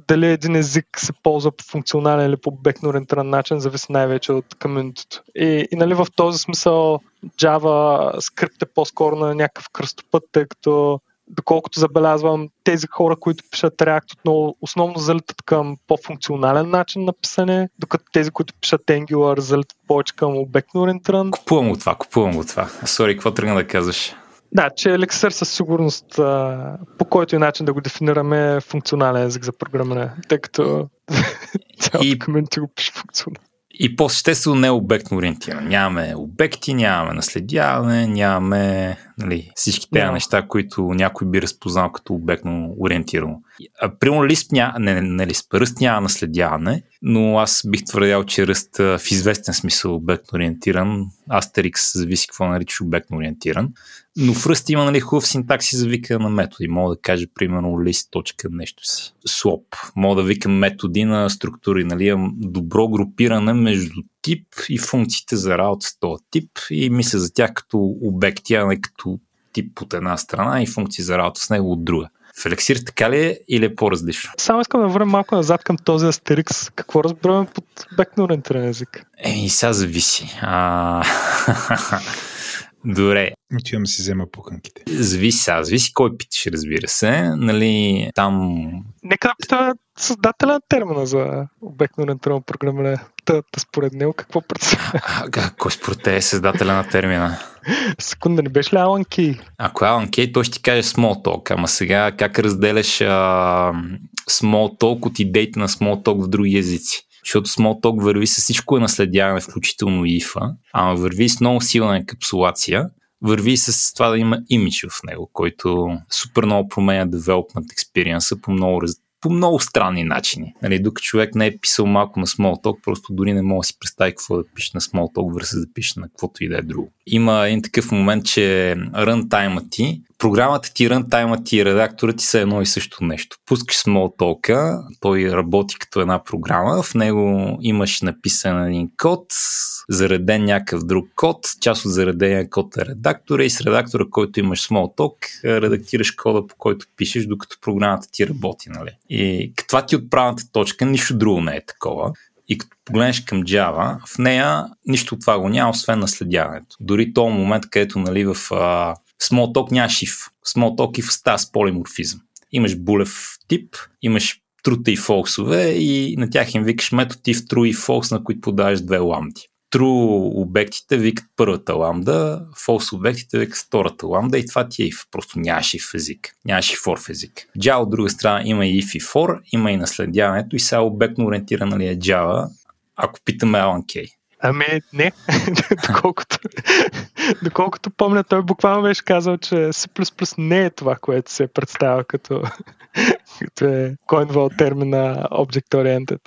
дали един език се ползва по функционален или по обектно ориентиран начин, зависи най-вече от комьюнитито. И, и нали, в този смисъл Java скрипт е по-скоро на някакъв кръстопът, тъй като доколкото забелязвам, тези хора, които пишат React, отново основно залитат към по-функционален начин на писане, докато тези, които пишат Angular, залитат повече към обектно ориентиран. Купувам го това, купувам го това. Сори, какво тръгна да казваш? Да, че Elixir със сигурност по който и начин да го дефинираме е функционален език за програмиране, тъй като цялото и... го пише функционално. И по-съществено не е обектно ориентиран. Нямаме обекти, нямаме наследяване, нямаме нали, всички тези неща, които някой би разпознал като обектно ориентирано. Примерно лист няма, не, не лист, ръст няма наследяване, но аз бих твърдял, че ръст в известен смисъл обектно ориентиран. Астерикс зависи какво наричаш обектно ориентиран. Но в ръст има нали, хубав синтакси за викане на методи. Мога да кажа, примерно, лист точка нещо си. Swap. Мога да викам методи на структури. Нали, добро групиране между тип и функциите за работа с този тип и мисля за тях като обекти, а не като тип от една страна и функции за работа с него от друга. В Елексир така ли е или е по-различно? Само искам да върнем малко назад към този Астерикс. Какво разбираме под ориентиран език? Еми, сега зависи. А... Добре. Отивам си взема пуканките. Зависи сега, зависи кой питаш, разбира се. Нали, там... Нека да пита създателя на термина за обектно ориентирано програмиране. Та, та, според него какво представя? Кой според те е създателя на термина? Секунда, не беше ли Алан Кей? Ако е Алан Кей, той ще ти каже small talk. Ама сега как разделяш а, small talk от идеите на small talk в други езици? Защото Smalltalk върви с всичко е наследяване, включително ИФА, ама върви с много силна енкапсулация, върви с това да има имидж в него, който супер много променя development experience по много, по много странни начини. Нали, докато човек не е писал малко на Smalltalk, просто дори не мога да си представи какво да пише на Smalltalk, върса да пише на каквото и да е друго. Има един такъв момент, че рънтайма ти програмата ти, рънтайма ти и редактора ти са едно и също нещо. Пускаш Smalltalk, той работи като една програма, в него имаш написан един код, зареден някакъв друг код, част от заредения код е редактора и с редактора, който имаш Smalltalk, редактираш кода, по който пишеш, докато програмата ти работи. Нали? И това ти е отправната точка, нищо друго не е такова. И като погледнеш към Java, в нея нищо от това го няма, освен наследяването. Дори този момент, където нали, в а, Smalltalk няма шиф. Smalltalk и става с полиморфизъм. Имаш булев тип, имаш трута и фолсове и на тях им викаш метод if true и false, на които подаваш две ламди. True обектите викат първата ламда, false обектите викат втората ламда и това ти е if. Просто нямаш if език. Нямаш и for език. Java от друга страна има и if и for, има и наследяването и сега обектно ориентирана ли е Java, ако питаме Alan Kay. Ами не, доколкото, доколкото помня, той буквално беше казал, че C++ не е това, което се представя като, като е коинвал термина Object Oriented.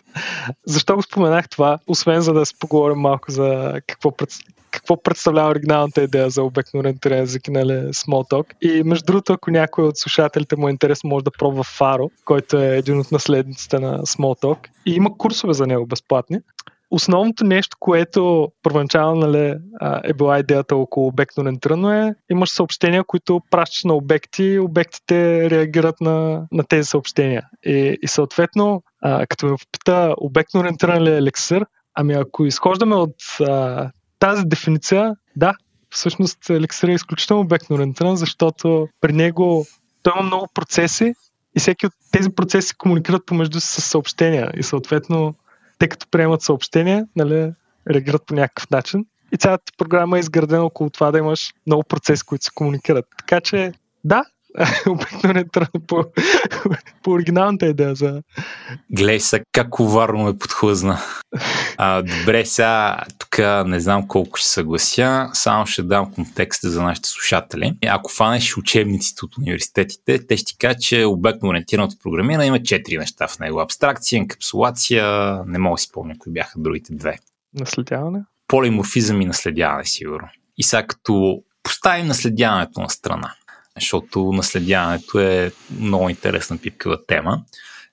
Защо го споменах това? Освен за да си поговорим малко за какво, пред, какво представлява оригиналната идея за обектно ориентиран език, нали, Smalltalk. И между другото, ако някой от слушателите му е интерес, може да пробва Faro, който е един от наследниците на Smalltalk. И има курсове за него безплатни основното нещо, което първоначално нали, е била идеята около обектно ориентирано е, имаш съобщения, които пращаш на обекти обектите реагират на, на тези съобщения. И, и съответно, а, като ме попита обектно ориентиран ли е еликсир, ами ако изхождаме от а, тази дефиниция, да, всъщност еликсир е изключително обектно ориентиран, защото при него той има много процеси и всеки от тези процеси комуникират помежду си с съобщения. И съответно те като приемат съобщения, нали, реагират по някакъв начин. И цялата програма е изградена около това да имаш много процеси, които се комуникират. Така че, да, обикновено по, по оригиналната идея за... Глей са как коварно ме подхлъзна. А, добре, сега тук не знам колко ще съглася, само ще дам контекста за нашите слушатели. Ако фанеш учебниците от университетите, те ще кажат, че обектно ориентираното програмиране има четири неща в него. Абстракция, енкапсулация, не мога да си спомня кои бяха другите две. Наследяване? Полиморфизъм и наследяване, сигурно. И сега като поставим наследяването на страна, защото наследяването е много интересна пипкава тема.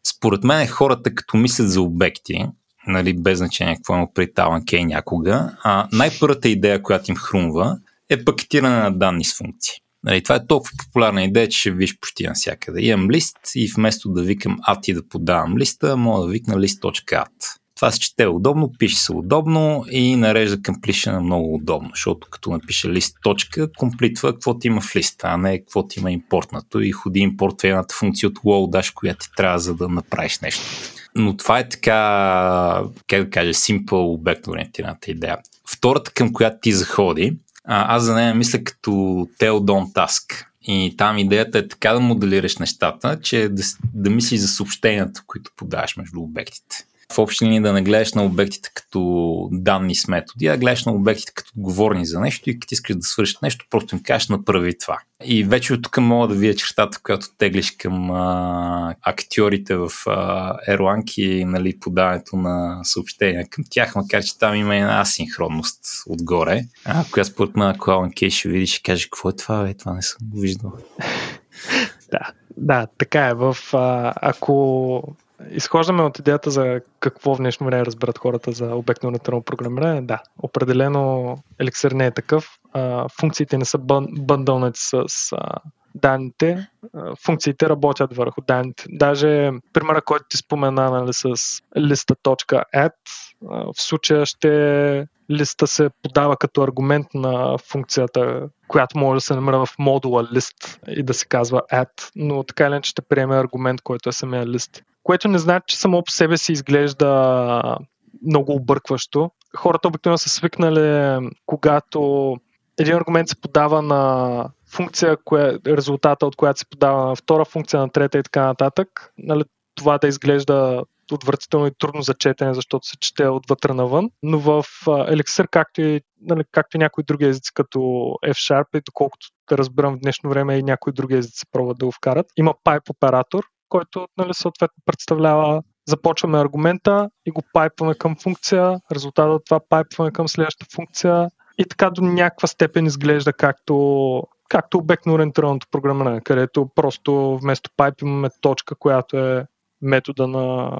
Според мен хората, като мислят за обекти, нали, без значение какво има при Талан Кей някога, а най-първата идея, която им хрумва, е пакетиране на данни с функции. Нали, това е толкова популярна идея, че ще виж почти навсякъде. Имам лист и вместо да викам at и да подавам листа, мога да викна list.at. Това се чете удобно, пише се удобно и нарежда към плишена много удобно, защото като напише лист точка, комплитва каквото има в листа, а не каквото има импортнато и ходи импортва едната функция от Lodash, която ти трябва за да направиш нещо. Но това е така, как да кажа, simple обект ориентираната идея. Втората, към която ти заходи, аз за нея мисля като Tell Don't Task. И там идеята е така да моделираш нещата, че да, да мислиш за съобщенията, които подаваш между обектите в общи линии да не гледаш на обектите като данни с методи, а гледаш на обектите като отговорни за нещо и като искаш да свършиш нещо, просто им кажеш направи това. И вече от тук мога да видя чертата, която теглиш към а, актьорите в Erlang и нали, подаването на съобщения към тях, макар че там има една асинхронност отгоре, а, която според мен ако Alan Кей ще видиш и каже какво е това, бе, това не съм го виждал. да, да, така е. В, а, ако изхождаме от идеята за какво в днешно време разбират хората за обектно ориентирано програмиране. Да, определено Elixir не е такъв. Функциите не са бън, бъндълнати с данните. Функциите работят върху данните. Даже примера, който ти спомена нали, с lista.add, в случая ще листа се подава като аргумент на функцията, която може да се намира в модула list и да се казва add, но така или иначе ще приеме аргумент, който е самия лист което не значи, че само по себе си изглежда много объркващо. Хората обикновено са свикнали, когато един аргумент се подава на функция, кое, резултата от която се подава на втора функция, на трета и така нататък, нали, това да изглежда отвратително и трудно за четене, защото се чете отвътре навън. Но в Elixir, както и, нали, както и някои други езици, като F-Sharp, и доколкото да разбирам в днешно време и някои други езици пробват да го вкарат, има pipe оператор, който нали, съответно представлява започваме аргумента и го пайпваме към функция, резултата от това пайпваме към следващата функция и така до някаква степен изглежда както, както обектно ориентираното програмиране, където просто вместо пайп имаме точка, която е метода на,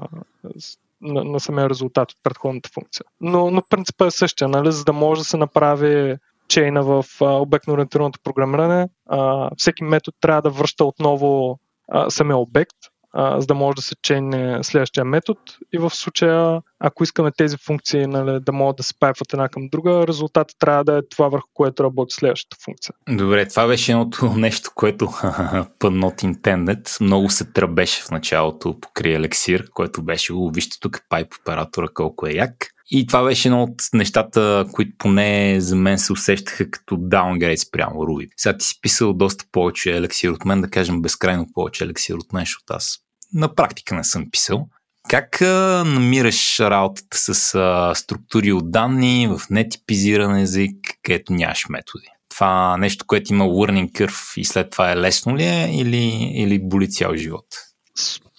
на, на самия резултат от предходната функция. Но, но принципът е същия, нали? за да може да се направи чейна в обектно ориентираното програмиране, а, всеки метод трябва да връща отново а, самия обект, а, за да може да се чейне следващия метод. И в случая, ако искаме тези функции нали, да могат да се пайпват една към друга, резултатът трябва да е това върху което работи следващата функция. Добре, това беше едното нещо, което pun not intended много се тръбеше в началото покрай елексир, който беше, вижте тук пайп оператора колко е як. И това беше едно от нещата, които поне за мен се усещаха като даунгрейд спрямо Ruby. Сега ти си писал доста повече елексир от мен, да кажем безкрайно повече елексир от мен, защото аз на практика не съм писал. Как а, намираш работата с а, структури от данни в нетипизиран език, където нямаш методи? Това нещо, което има learning curve и след това е лесно ли е или, или боли цял живот?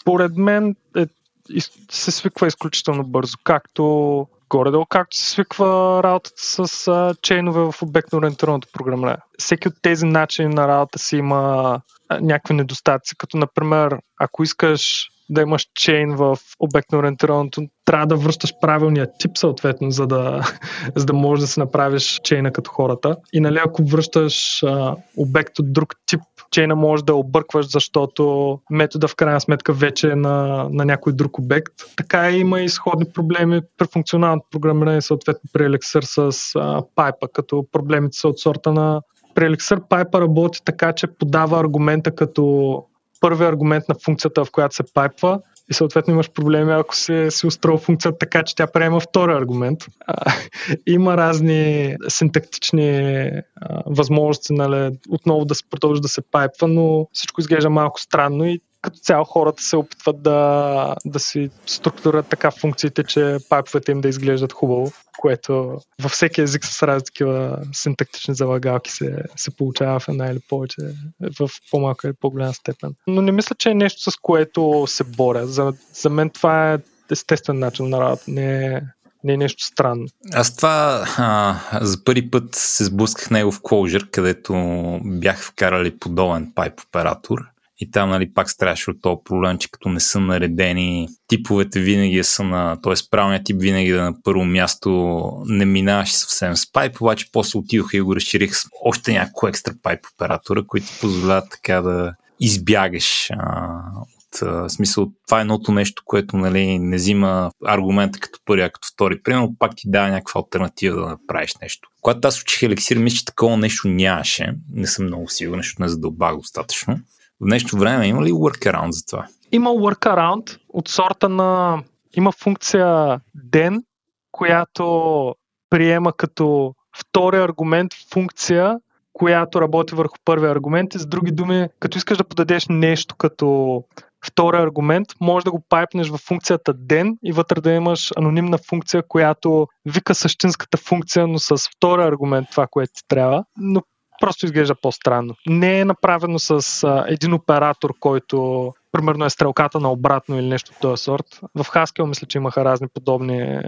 Според мен е, се свиква изключително бързо, както горе-долу както се свиква работата с а, чейнове в обектно-ориентираното програмиране. Всеки от тези начини на работа си има а, някакви недостатъци, като например, ако искаш да имаш чейн в обектно ориентираното, трябва да връщаш правилния тип съответно, за да, за да можеш да се направиш чейна като хората. И нали, ако връщаш а, обект от друг тип, чейна може да объркваш, защото метода в крайна сметка вече е на, на някой друг обект. Така има и сходни проблеми при функционалното програмиране, съответно при Elixir с пайпа, като проблемите са от сорта на при Elixir пайпа работи така, че подава аргумента като първи аргумент на функцията, в която се пайпва и съответно имаш проблеми, ако се си устроил функцията така, че тя приема втори аргумент. А, има разни синтактични а, възможности, нали, отново да се продължи да се пайпва, но всичко изглежда малко странно и като цяло хората се опитват да, да си структурират така функциите, че пайповете им да изглеждат хубаво, което във всеки език с разни такива синтактични залагалки се, се получава в една или повече, в по-малка или по-голяма степен. Но не мисля, че е нещо с което се боря. За, за мен това е естествен начин на работа, не е, не е нещо странно. Аз това а, за първи път се сблъсках него в Clojure, където бях вкарали подобен пайп оператор и там, нали, пак страдаше от този проблем, че като не са наредени, типовете винаги са на, т.е. правилният тип винаги да е на първо място не минаваше съвсем с пайп, обаче после отидох и го разширих с още някакво екстра пайп оператора, които позволяват така да избягаш а, а, смисъл. Това е едното нещо, което нали, не взима аргумента като първи, като втори. Примерно пак ти дава някаква альтернатива да направиш нещо. Когато аз учих елексир, мисля, че такова нещо нямаше. Не съм много сигурен, защото не задълбах достатъчно. В днешно време има ли workaround за това? Има workaround от сорта на... Има функция ден, която приема като втори аргумент функция, която работи върху първия аргумент. И с други думи, като искаш да подадеш нещо като втори аргумент, може да го пайпнеш в функцията ден и вътре да имаш анонимна функция, която вика същинската функция, но с втори аргумент това, което ти трябва. Но просто изглежда по-странно. Не е направено с а, един оператор, който примерно е стрелката на обратно или нещо от този сорт. В Haskell мисля, че имаха разни подобни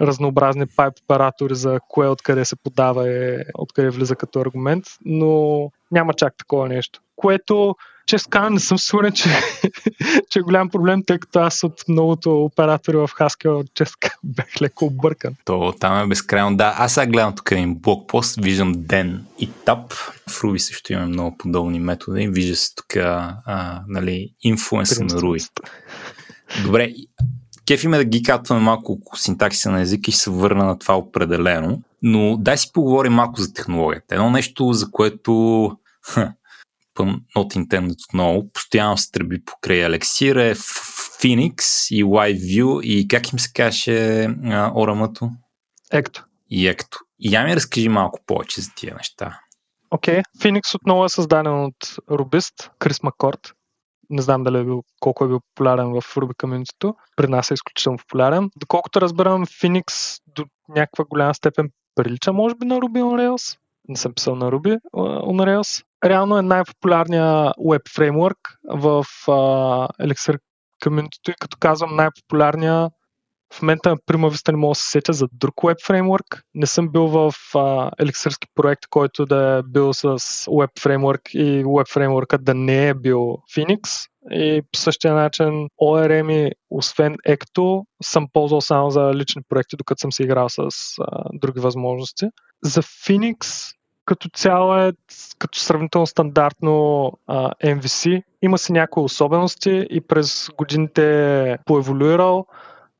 разнообразни пайп оператори за кое откъде се подава и откъде влиза като аргумент, но няма чак такова нещо. Което често казвам, не съм сигурен, че, че е голям проблем, тъй като аз от многото оператори в Haskell често бях леко объркан. То там е безкрайно. Да, аз сега гледам тук един блокпост, виждам ден и тап. В Ruby също имаме много подобни методи. Вижда се тук а, нали, инфлуенса на Ruby. Добре, кеф има да ги катваме малко синтаксиса на езика и ще се върна на това определено. Но дай си поговорим малко за технологията. Едно нещо, за което not intended отново, постоянно се тръби покрай Елексир е Phoenix и YView и как им се каже орамато? Екто. И Екто. И я ми разкажи малко повече за тия неща. Окей, okay. Phoenix отново е създаден от Рубист, Крис Маккорд. Не знам дали е бил, колко е бил популярен в Ruby комьюнитито. При нас е изключително популярен. Доколкото разбирам, Phoenix до някаква голяма степен прилича, може би, на Ruby on Rails. Не съм писал на Ruby on Rails реално е най-популярният веб фреймворк в uh, Elixir комьюнитито и като казвам най-популярния в момента Prima Vista не мога да се сетя за друг веб фреймворк. Не съм бил в uh, еликсърски проект, който да е бил с веб фреймворк и веб фреймворкът да не е бил Phoenix. И по същия начин ORM и освен Ecto съм ползвал само за лични проекти, докато съм се играл с uh, други възможности. За Phoenix като цяло е като сравнително стандартно а, MVC. Има си някои особености и през годините е поеволюирал,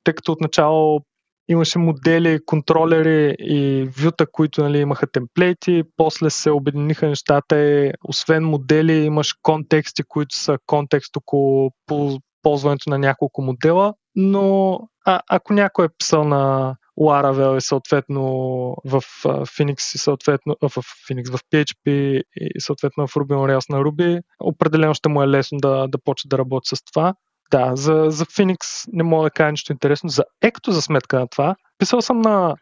тъй като отначало имаше модели, контролери и вюта, които нали, имаха темплейти, после се обединиха нещата и освен модели имаш контексти, които са контекст около ползването на няколко модела, но а, ако някой е писал на Laravel и съответно в Phoenix и съответно в Phoenix, в PHP и съответно в Ruby on Rails на Ruby, определено ще му е лесно да, да почне да работи с това. Да, за, за Phoenix не мога да кажа нищо интересно. За Ecto за сметка на това, писал съм на...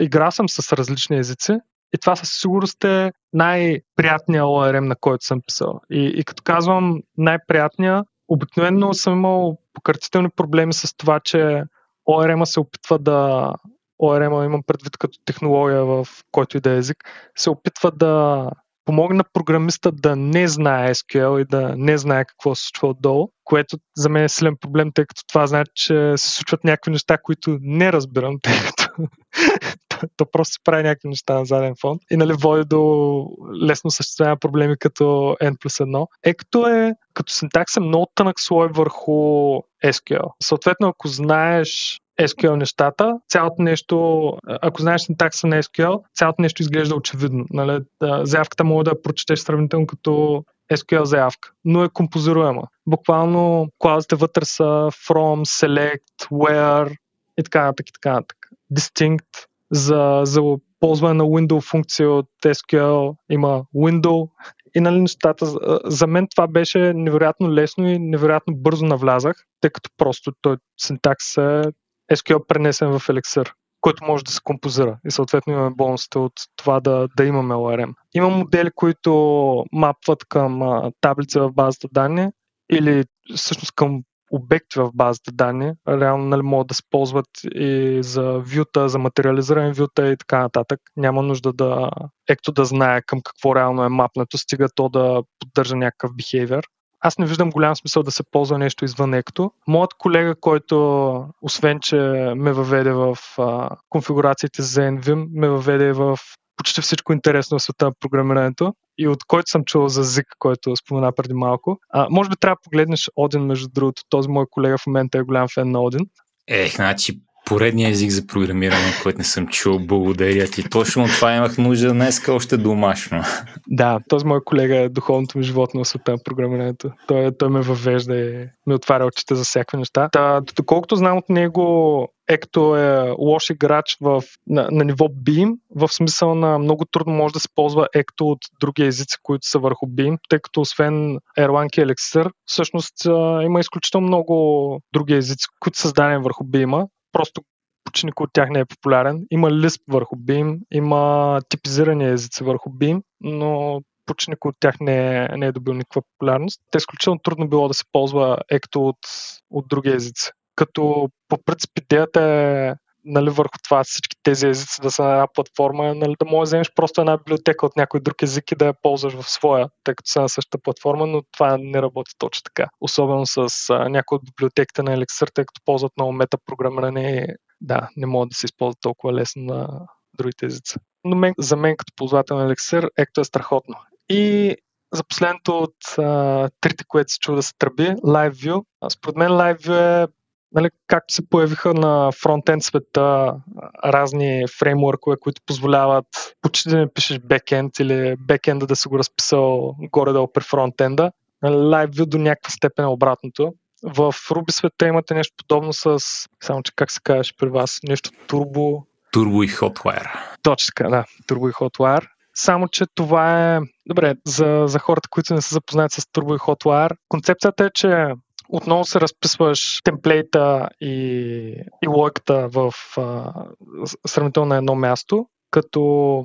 Игра съм с различни езици и това със сигурност е най-приятният ORM, на който съм писал. И, и като казвам най-приятния, обикновено съм имал пократителни проблеми с това, че ORM се опитва да ORM имам предвид като технология в който и да е език, се опитва да помогне на програмиста да не знае SQL и да не знае какво се случва отдолу, което за мен е силен проблем, тъй като това значи, че се случват някакви неща, които не разбирам, тъй като то просто се прави някакви неща на заден фон и нали води до лесно съществяване проблеми като N плюс 1. Е като е, като синтакс е много тънък слой върху SQL. Съответно, ако знаеш SQL нещата, цялото нещо, ако знаеш синтакса на SQL, цялото нещо изглежда очевидно. Нали? Заявката може да прочетеш сравнително като SQL заявка, но е композируема. Буквално клаузите вътре са from, select, where и така нататък и така нататък. Distinct за, за ползване на window функция от SQL има window и нали нещата, за мен това беше невероятно лесно и невероятно бързо навлязах, тъй като просто той синтакс е SQL пренесен в Elixir, който може да се композира и съответно имаме бонусите от това да, да имаме ORM. Има модели, които мапват към таблица в базата данни или всъщност към обекти в базата данни, реално нали, могат да се ползват и за вюта, за материализиране вюта и така нататък. Няма нужда да екто да знае към какво реално е мапнато, стига то да поддържа някакъв behavior. Аз не виждам голям смисъл да се ползва нещо извън екто. Моят колега, който освен, че ме въведе в а, конфигурациите за NVIM, ме въведе в почти всичко интересно в света на програмирането и от който съм чул за ЗИК, който спомена преди малко. А, може би трябва да погледнеш Один, между другото. Този мой колега в момента е голям фен на Один. Ех, значи поредния език за програмиране, който не съм чул. Благодаря ти. Точно това имах нужда днес още домашно. Да, този мой колега е духовното ми животно в света на програмирането. Той, той ме въвежда и ми отваря очите за всякакви неща. Та, доколкото знам от него, Екто е лош играч в, на, на ниво Beam, в смисъл на много трудно може да се ползва Екто от други езици, които са върху Beam, тъй като освен Erlang и Elixir, всъщност има изключително много други езици, които са създадени върху Beam просто почти никой от тях не е популярен. Има Lisp върху Beam, има типизирани езици върху Beam, но почти никой от тях не е, не е добил никаква популярност. Те изключително трудно било да се ползва екто от, от други езици. Като по принцип идеята е нали, върху това всички тези езици да са на една платформа, нали, да можеш да вземеш просто една библиотека от някой друг език и да я ползваш в своя, тъй като са на същата платформа, но това не работи точно така. Особено с а, някои от библиотеките на Elixir, тъй като ползват много метапрограмиране да, не могат да се използват толкова лесно на другите езици. Но мен, за мен като ползвател на Elixir, Ecto е страхотно. И за последното от а, трите, което се чува да се тръби, LiveView. Според мен LiveView е нали, както се появиха на фронтенд света разни фреймворкове, които позволяват почти да не пишеш бекенд или бекенда да си го разписал горе-долу при фронтенда. LiveView до някаква степен е обратното. В Ruby света имате нещо подобно с, само че как се казваш при вас, нещо турбо... Турбо и Hotwire. Точно така, да. Турбо и Hotwire. Само, че това е... Добре, за, за хората, които не са запознати с Turbo и Hotwire, концепцията е, че отново се разписваш темплейта и, и логиката в а, сравнително на едно място, като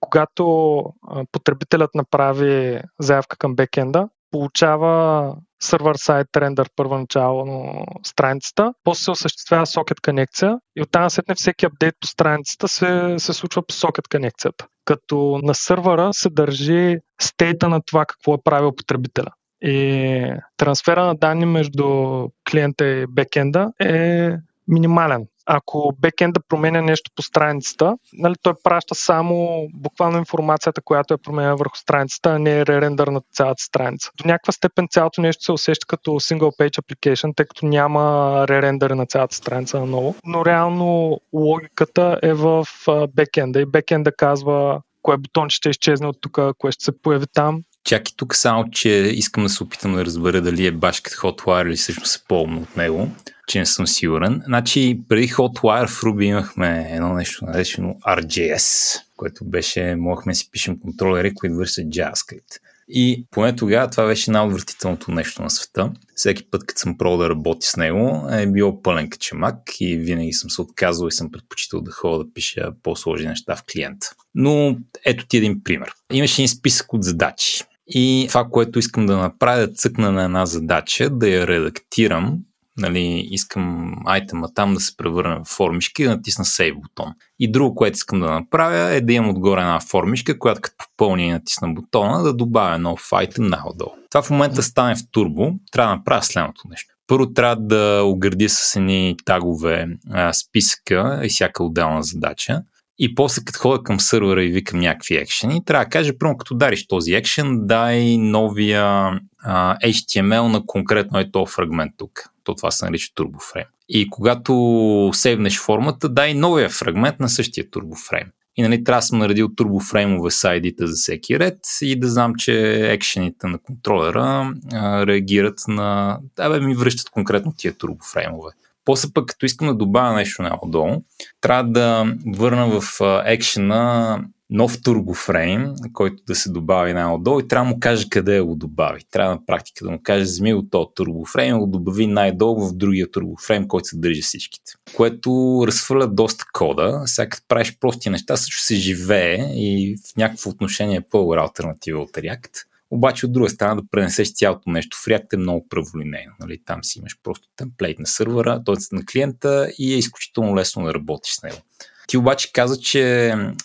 когато потребителят направи заявка към бекенда, получава сервер сайт рендър първоначално страницата, после се осъществява сокет конекция и оттам след всеки апдейт по страницата се, се случва по сокет конекцията. Като на сървъра се държи стейта на това какво е правил потребителя. И трансфера на данни между клиента и бекенда е минимален. Ако бекенда променя нещо по страницата, нали, той праща само буквално информацията, която е променена върху страницата, а не е ререндър на цялата страница. До някаква степен цялото нещо се усеща като single page application, тъй като няма ререндър на цялата страница наново. Но реално логиката е в бекенда и бекенда казва кое бутон ще изчезне от тук, кое ще се появи там Чак и тук само, че искам да се опитам да разбера дали е баш като Hotwire или всъщност е по-умно от него, че не съм сигурен. Значи, преди Hotwire в Ruby имахме едно нещо наречено RJS, което беше, можехме да си пишем контролери, които вършат JavaScript. И поне тогава това беше най-отвратителното нещо на света. Всеки път, като съм пробвал да работи с него, е било пълен качемак и винаги съм се отказал и съм предпочитал да ходя да пиша по-сложни неща в клиента. Но ето ти един пример. Имаше един списък от задачи. И това, което искам да направя, е да цъкна на една задача, да я редактирам, нали, искам айтема там да се превърне в формишка и да натисна Save бутон. И друго, което искам да направя е да имам отгоре една формишка, която като попълня и натисна бутона, да добавя нов айтем надолу. Това в момента стане в турбо, трябва да направя следното нещо. Първо трябва да огради с едни тагове а, списъка и всяка отделна задача. И после като ходя към сървъра и викам някакви екшени, трябва да кажа, първо като дариш този екшен, дай новия а, HTML на конкретно е този фрагмент тук. То това се нарича турбофрейм. И когато сейвнеш формата, дай новия фрагмент на същия турбофрейм. И нали, трябва да съм наредил турбофреймове с id за всеки ред и да знам, че екшените на контролера а, реагират на... Да, бе, ми връщат конкретно тия турбофреймове. После пък, като искам да добавя нещо надолу, трябва да върна в екшена нов турбофрейм, който да се добави най-отдолу и трябва да му каже къде го добави. Трябва на практика да му каже, вземи от този турбофрейм и го добави най-долу в другия турбофрейм, който се държи всичките. Което разхвърля доста кода. Сега като правиш прости неща, също се живее и в някакво отношение е по-добра альтернатива от React. Обаче от друга страна да пренесеш цялото нещо в React е много праволинейно. Нали? Там си имаш просто темплейт на сървъра, т.е. на клиента и е изключително лесно да работиш с него. Ти обаче каза, че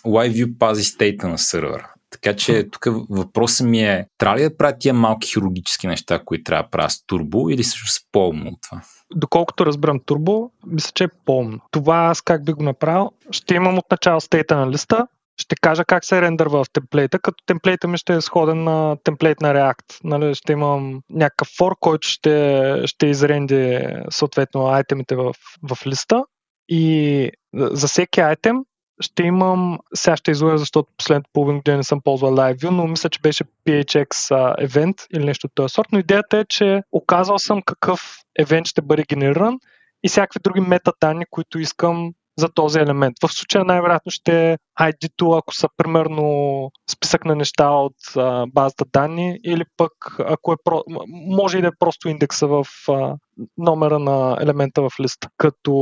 LiveView пази стейта на сървъра. Така че тук въпросът ми е, трябва ли да правя тия малки хирургически неща, които трябва да правя с турбо или също с по-умно от това? Доколкото разбирам турбо, мисля, че е по-умно. Това аз как би го направил? Ще имам от начало стейта на листа, ще кажа как се рендърва в темплейта, като темплейта ми ще е сходен на темплейт на React. Нали, ще имам някакъв фор, който ще, ще изренди съответно айтемите в, в листа и за всеки айтем ще имам, сега ще излъжа, защото последните половин година не съм ползвал LiveView, но мисля, че беше PHX евент или нещо от този сорт, но идеята е, че оказал съм какъв евент ще бъде генериран и всякакви други метаданни, които искам за този елемент. В случая най-вероятно ще е ID-то, ако са примерно списък на неща от а, базата данни, или пък ако е про... може и да е просто индекса в а, номера на елемента в листа. Като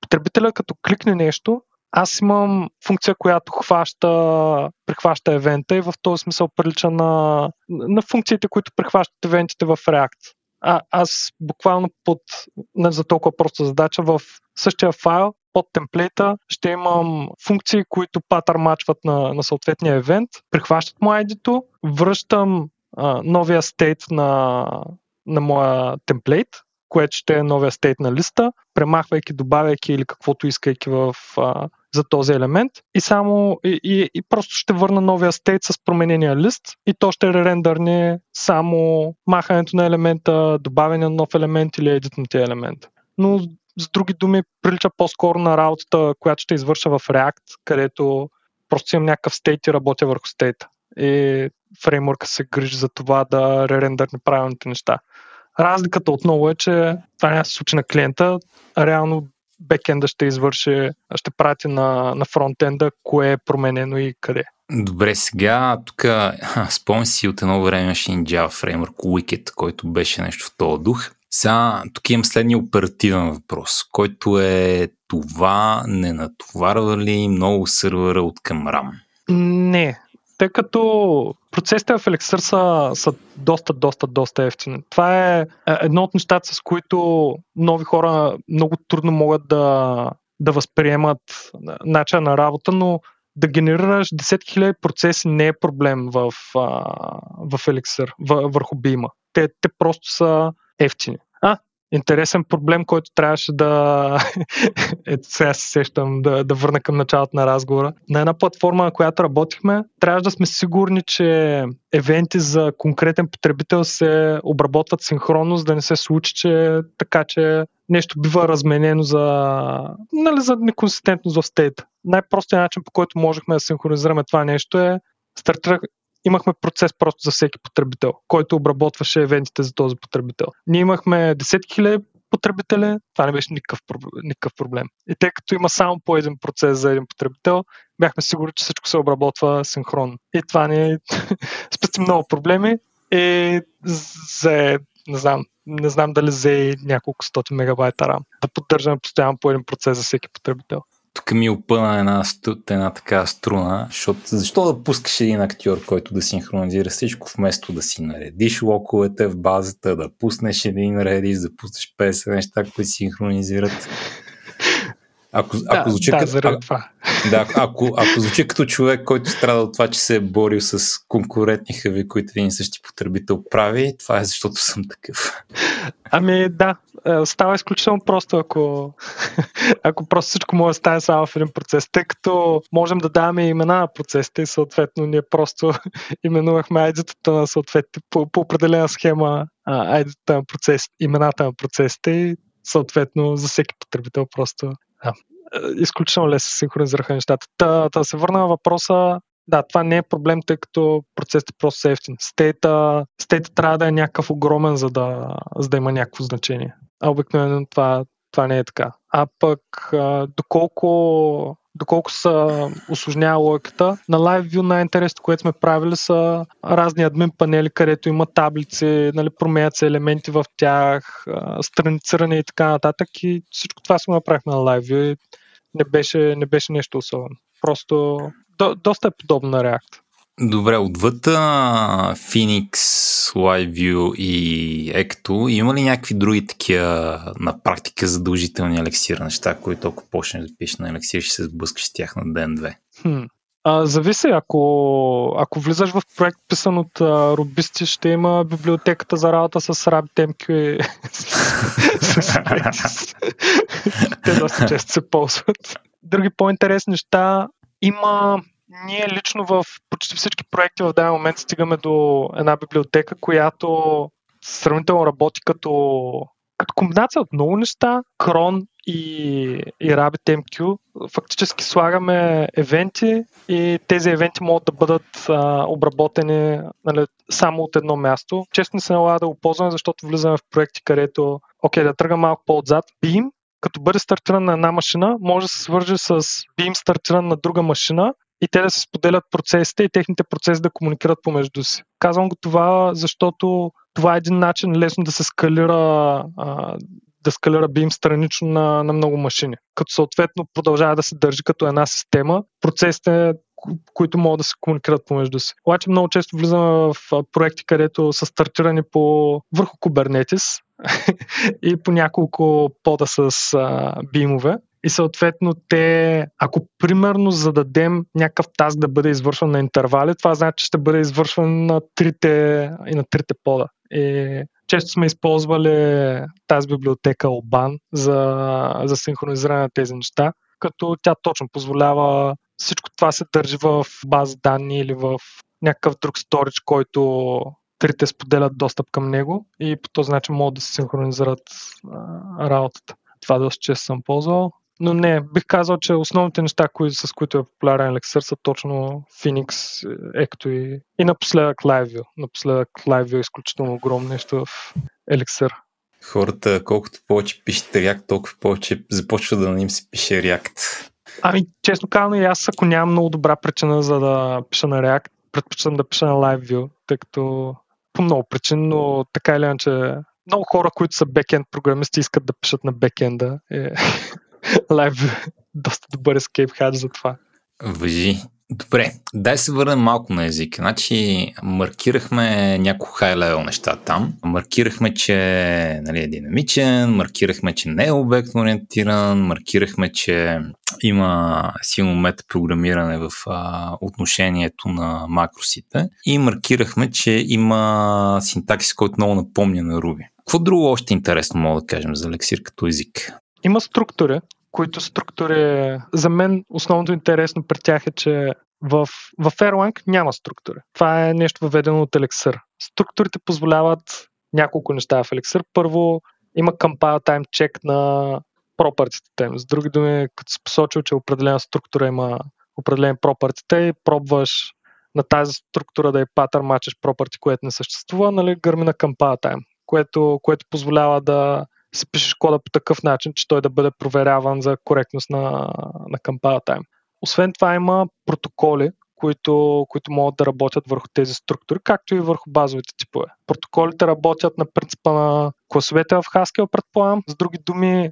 потребителя, като кликне нещо, аз имам функция, която хваща, прихваща евента и в този смисъл прилича на, на функциите, които прихващат евентите в React. А, аз буквално под, не за толкова проста задача, в същия файл под темплейта ще имам функции, които патър мачват на, на съответния евент, прихващат му ID-то, връщам а, новия стейт на, на моя темплейт, което ще е новия стейт на листа, премахвайки, добавяйки или каквото искайки в, а, за този елемент и само и, и, и просто ще върна новия стейт с променения лист и то ще рендърне само махането на елемента, добавяне на нов елемент или едит на тези елемент. Но с други думи прилича по-скоро на работата, която ще извърша в React, където просто имам някакъв стейт и работя върху стейта. И фреймворка се грижи за това да ререндърне правилните неща. Разликата отново е, че това няма се случи на клиента, реално бекенда ще извърши, ще прати на, на фронтенда кое е променено и къде. Добре, сега тук спомням си от едно време имаше Java фреймворк Wicked, който беше нещо в този дух. Сега тук имам следния оперативен въпрос, който е това не натоварва ли много сървъра от към RAM? Не, тъй като процесите в Elixir са, са доста, доста, доста ефтини. Това е, е едно от нещата, с които нови хора много трудно могат да, да възприемат начин на работа, но да генерираш 10 000 процеси не е проблем в, в Elixir, върху Beam. Те, те просто са ефтини. А, интересен проблем, който трябваше да... Ето сега се сещам да, да върна към началото на разговора. На една платформа, на която работихме, трябваше да сме сигурни, че евенти за конкретен потребител се обработват синхронно, за да не се случи, че така, че нещо бива разменено за, нали, за неконсистентност в стейта. Най-простият начин, по който можехме да синхронизираме това нещо е стартирах, имахме процес просто за всеки потребител, който обработваше евентите за този потребител. Ние имахме десетки хиляди потребители, това не беше никакъв, никакъв проблем. И тъй като има само по един процес за един потребител, бяхме сигурни, че всичко се обработва синхронно. И това ни спести много проблеми и за не знам, не знам дали взе няколко стоти мегабайта RAM. Да поддържаме постоянно по един процес за всеки потребител тук ми опъна една, една така струна, защото защо да пускаш един актьор, който да синхронизира всичко, вместо да си наредиш локовете в базата, да пуснеш един редис, да пуснеш 50 неща, които синхронизират. Ако, да, ако звучи да, като, а, това. Да, ако, ако звучи като човек, който страда от това, че се е борил с конкурентни хъви, които един и същи потребител прави, това е защото съм такъв. Ами да, е, става изключително просто, ако, ако просто всичко може да стане само в един процес, тъй като можем да даваме имена на процесите и съответно ние просто именувахме айдитата на съответните по, по определена схема ID-та на процес, имената на процесите и съответно за всеки потребител просто да, изключително лесно синхронизираха нещата. Та, да се върна на въпроса, да, това не е проблем, тъй като процесът е просто са ефтин. Стейта, стейта трябва да е някакъв огромен, за да, за да има някакво значение. А обикновено това, това не е така. А пък доколко доколко са осложнява логиката. На LiveView най-интересното, което сме правили са разни админ панели, където има таблици, нали, променят се елементи в тях, странициране и така нататък. И всичко това сме направихме на LiveView и не беше, не беше нещо особено. Просто до, доста е подобно на React. Добре, отвъд Phoenix, LiveView и Ecto, има ли някакви други такива на практика задължителни елексира неща, които ако почнеш да пишеш на елексир, ще се сблъскаш с тях на ден-две? Хм. Зависи, ако, ако влизаш в проект писан от а, рубисти, ще има библиотеката за работа с RabbitMQ и Те доста често се ползват. Други по-интересни неща има ние лично в почти всички проекти в даден момент стигаме до една библиотека, която сравнително работи като, като комбинация от много неща. Cron и, и RabbitMQ. Фактически слагаме евенти и тези евенти могат да бъдат а, обработени нали, само от едно място. Често не се налага да го ползваме, защото влизаме в проекти, където, окей, да тръгна малко по-отзад. Beam като бъде стартиран на една машина, може да се свържи с Beam стартиран на друга машина и те да се споделят процесите и техните процеси да комуникират помежду си. Казвам го това, защото това е един начин лесно да се скалира да скалира Beam странично на, на много машини. Като съответно продължава да се държи като една система, процесите, които могат да се комуникират помежду си. Обаче много често влизаме в проекти, където са стартирани по върху Kubernetes и по няколко пода с бимове. И съответно те, ако примерно зададем някакъв таск да бъде извършван на интервали, това значи, че ще бъде извършван на трите, и на трите пода. И често сме използвали тази библиотека Oban за, за синхронизиране на тези неща, като тя точно позволява всичко това се държи в база данни или в някакъв друг сторич, който трите споделят достъп към него и по този начин могат да се синхронизират а, работата. Това доста често съм ползвал. Но не, бих казал, че основните неща, кои, с които е популярен Elixir са точно Phoenix, Ecto и, и напоследък LiveView. Напоследък LiveView е изключително огромно нещо в Elixir. Хората, колкото повече пишат React, толкова повече започва да на им се пише React. Ами, честно казано, и аз ако нямам много добра причина за да пиша на React, предпочитам да пиша на LiveView, тъй като по много причини, но така или иначе много хора, които са бекенд програмисти, искат да пишат на бекенда. Е, LiveView доста добър ескейп хач за това. Въжи. Добре, дай се върнем малко на език. Значи, маркирахме няколко хай-левел неща там. Маркирахме, че нали, е динамичен, маркирахме, че не е обектно ориентиран, маркирахме, че има силно метапрограмиране в а, отношението на макросите и маркирахме, че има синтаксис, който много напомня на Ruby. Какво друго още интересно мога да кажем за лексир като език? Има структури, които структури, за мен основното интересно при тях е, че в, в Erlang няма структури. Това е нещо въведено от Elixir. Структурите позволяват няколко неща в Elixir. Първо, има compile time check на пропъртите им. С други думи, като си посочил, че определена структура има определен пропъртите и пробваш на тази структура да е патър мачеш пропърти, което не съществува, нали, гърми на compile time, което, което позволява да си пишеш кода по такъв начин, че той да бъде проверяван за коректност на, на compile time. Освен това има протоколи, които, които могат да работят върху тези структури, както и върху базовите типове. Протоколите работят на принципа на класовете в Haskell, предполагам. С други думи,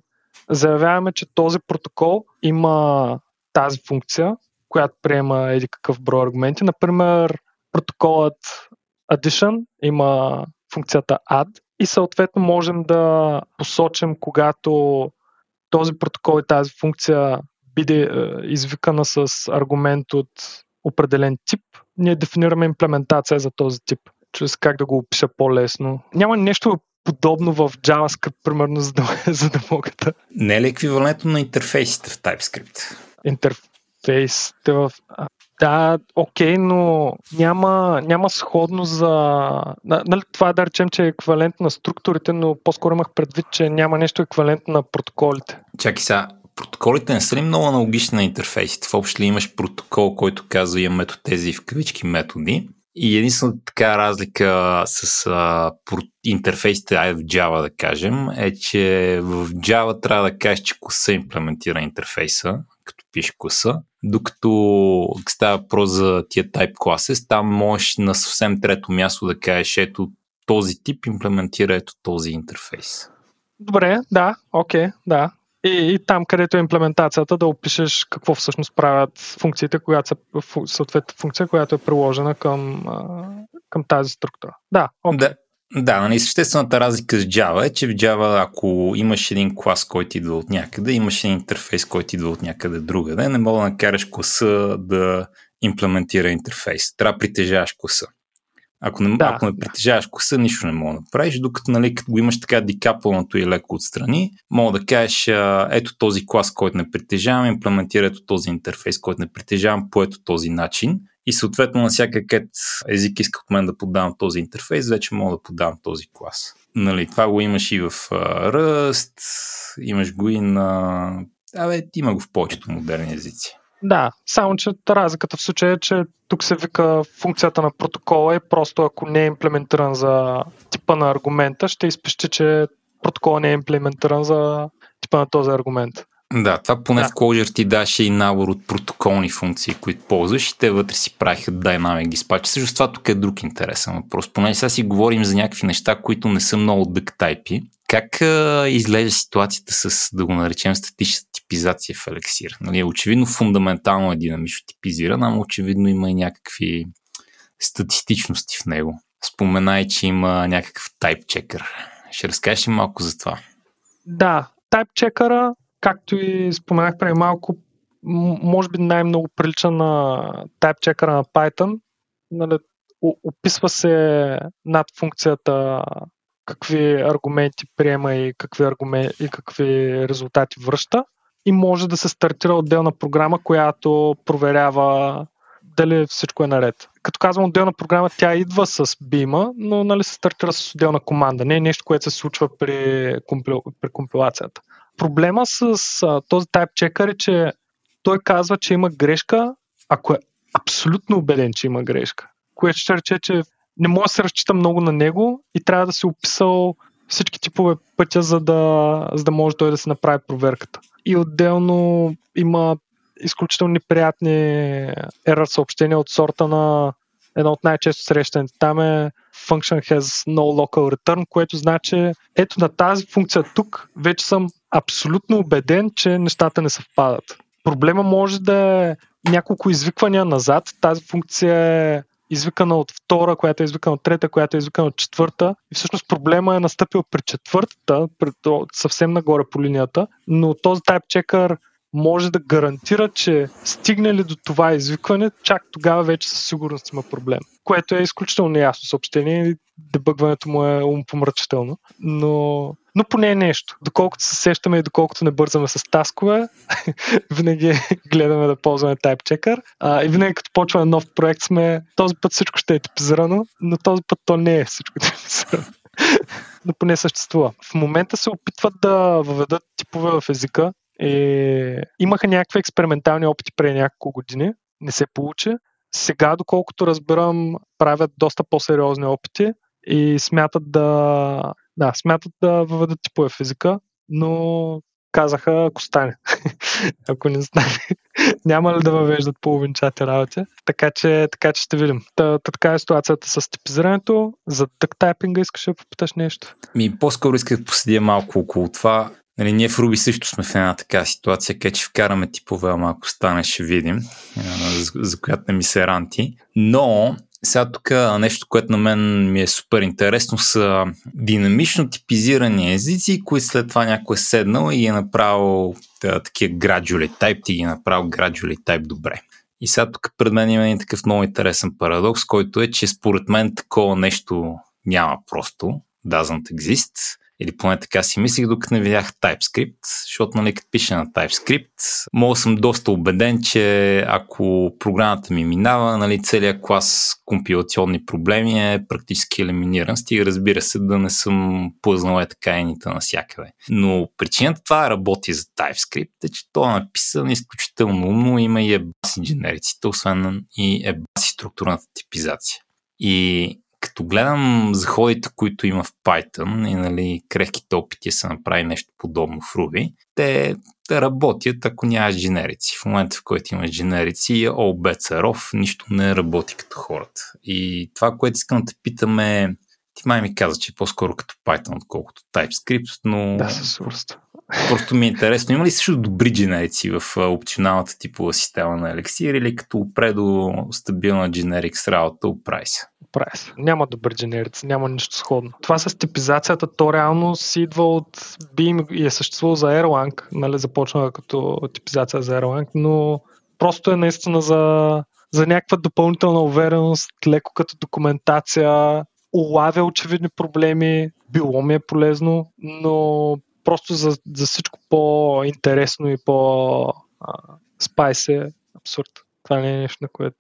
заявяваме, че този протокол има тази функция, която приема еди какъв брой аргументи. Например, протоколът addition има функцията add и съответно можем да посочим, когато този протокол и тази функция биде е, извикана с аргумент от определен тип, ние дефинираме имплементация за този тип, чрез как да го опиша по-лесно. Няма нещо подобно в JavaScript, примерно, за да, за да мога да... Не е ли еквивалентно на интерфейсите в TypeScript? Интерфейсите в... Да, окей, но няма, няма сходно за... Нали, това да речем, че е еквивалент на структурите, но по-скоро имах предвид, че няма нещо еквивалент на протоколите. Чакай сега, протоколите не са ли много аналогични на интерфейсите? В общи ли имаш протокол, който казва имаме тези в кавички методи и единствената така разлика с а, интерфейсите ай в Java, да кажем, е, че в Java трябва да кажеш, че класа имплементира интерфейса, като пише класа, докато става въпрос за тия type classes, там можеш на съвсем трето място да кажеш, ето този тип имплементира ето този интерфейс. Добре, да, окей, okay, да. И, и там, където е имплементацията, да опишеш какво всъщност правят функциите, която са съответната функция, която е приложена към, към тази структура. Да, okay. да. Да, нали, съществената разлика с Java е, че в Java, ако имаш един клас, който идва от някъде, имаш един интерфейс, който идва от някъде другаде, не мога да накараш класа да имплементира интерфейс. Трябва да притежаваш класа. Ако не, да, ако не притежаваш коса, нищо не мога да правиш, докато нали, като го имаш така дикапълнато и леко отстрани, мога да кажеш, ето този клас, който не притежавам, имплементира ето този интерфейс, който не притежавам по ето този начин и съответно на всяка кет език иска от мен да подавам този интерфейс, вече мога да подавам този клас. Нали, това го имаш и в uh, Rust, имаш го и на... Абе, има го в повечето модерни езици. Да, само че разликата в случая е, че тук се вика функцията на протокола и просто ако не е имплементиран за типа на аргумента, ще изпише, че протокола не е имплементиран за типа на този аргумент. Да, това поне да. в Clojure ти даше и набор от протоколни функции, които ползваш и те вътре си правиха Dynamic Dispatch. Също това тук е друг интересен въпрос. Поне сега си говорим за някакви неща, които не са много дъктайпи. Как а, изглежда ситуацията с, да го наречем, статична типизация в Elixir? Нали, очевидно фундаментално е динамично типизиран, ама очевидно има и някакви статистичности в него. Споменай, че има някакъв type checker. Ще разкажеш ли малко за това? Да, type checker както и споменах преди малко, може би най-много прилича на type checker на Python. Нали, описва се над функцията какви аргументи приема и какви, аргументи, и какви резултати връща. И може да се стартира отделна програма, която проверява дали всичко е наред. Като казвам отделна програма, тя идва с бима, но нали, се стартира с отделна команда. Не е нещо, което се случва при, компил... при компилацията. Проблема с а, този type checker е, че той казва, че има грешка, ако е абсолютно убеден, че има грешка. Което ще рече, че не може да се разчита много на него и трябва да се описал всички типове пътя, за да, за да може той да се направи проверката. И отделно има изключително неприятни error съобщения от сорта на едно от най-често срещаните там е function has no local return, което значи ето на тази функция тук вече съм абсолютно убеден, че нещата не съвпадат. Проблема може да е няколко извиквания назад. Тази функция е извикана от втора, която е извикана от трета, която е извикана от четвърта. И всъщност проблема е настъпил при четвъртата, съвсем нагоре по линията, но този type checker може да гарантира, че стигне ли до това извикване, чак тогава вече със сигурност има проблем. Което е изключително неясно съобщение и дебъгването му е умпомрачително. Но, но поне е нещо. Доколкото се сещаме и доколкото не бързаме с таскове, винаги гледаме да ползваме TypeChecker. А, и винаги като почваме нов проект сме, този път всичко ще е типизирано, но този път то не е всичко типизирано но поне съществува. В момента се опитват да въведат типове в езика, е, имаха някакви експериментални опити преди няколко години, не се получи. Сега, доколкото разбирам, правят доста по-сериозни опити и смятат да, да, смятат да въведат типове физика, но казаха, ако стане. ако не стане, няма ли да въвеждат половинчати работи. Така че, така че ще видим. Та, така е ситуацията с типизирането. За тък тайпинга искаш да попиташ нещо? Ми, по-скоро исках да поседя малко около това. Нали, ние в Руби също сме в една така ситуация, където ще вкараме типове, ама ако стане ще видим, за, за която не ми се ранти. Но сега тук нещо, което на мен ми е супер интересно са динамично типизирани езици, които след това някой е седнал и е направил да, такива gradually type, ти ги е направил gradually type добре. И сега тук пред мен има един такъв много интересен парадокс, който е, че според мен такова нещо няма просто, doesn't exist Или поне така си мислих, докато не видях TypeScript, защото нали, като пиша на TypeScript, мога съм доста убеден, че ако програмата ми минава, нали, целият клас компилационни проблеми е практически елиминиран, стига разбира се да не съм плъзнал е така ените навсякъде. Но причината това работи за TypeScript е, че то е написан изключително умно, има и ебаси инженериците, освен и ебаси структурната типизация. И като гледам заходите, които има в Python и нали, крехките опити се направи нещо подобно в Ruby, те да работят, ако нямаш дженерици. В момента, в който имаш дженерици, all bets are off, нищо не работи като хората. И това, което искам да те питам е, ти май ми каза, че е по-скоро като Python, отколкото TypeScript, но... Да, със сигурност. Просто ми е интересно. Има ли също добри дженерици в опционалната типова система на Elixir или като предо стабилна дженерик работа оправи се? Се. Няма добър дженерици, няма нищо сходно. Това с типизацията, то реално си идва от Beam и е съществувало за Erlang, нали, започна като типизация за Erlang, но просто е наистина за, за някаква допълнителна увереност, леко като документация, улавя очевидни проблеми, било ми е полезно, но просто за, за всичко по-интересно и по-спайс е абсурд. Това не е нещо, на което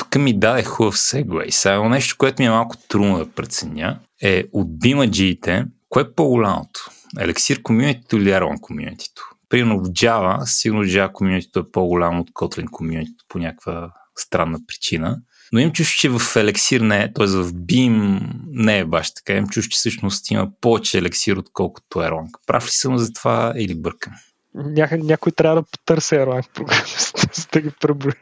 тук ми даде хубав сегвей. Само нещо, което ми е малко трудно да преценя, е от бимаджиите, кое е по-голямото? Елексир комьюнитито или Aeron комьюнитито? Примерно в Java, сигурно Java комьюнитито е по-голямо от Kotlin комьюнитито по някаква странна причина. Но им чуш, че в елексир не е, т.е. в Beam не е баш така. Им чуш, че всъщност има повече елексир, отколкото Erlang. Прав ли съм за това или бъркам? Ня, някой трябва да потърси Erlang програмист, за да ги преброи.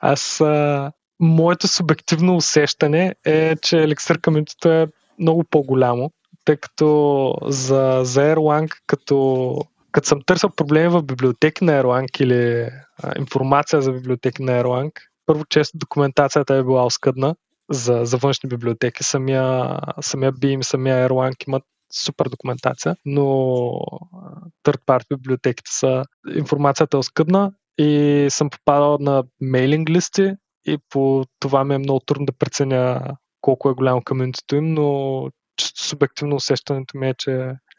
Аз, а, моето субективно усещане е, че елексир комьюнитито е много по-голямо, тъй като за, за Erlang, като, като съм търсил проблеми в библиотеки на Erlang или а, информация за библиотеки на Erlang, първо често документацията е била оскъдна за, за външни библиотеки. Самия, самия Beam, самия Erlang имат супер документация, но third party библиотеките са информацията е оскъдна и съм попадал на мейлинг листи и по това ми е много трудно да преценя колко е голямо комьюнитито им, но чисто субективно усещането ми е, че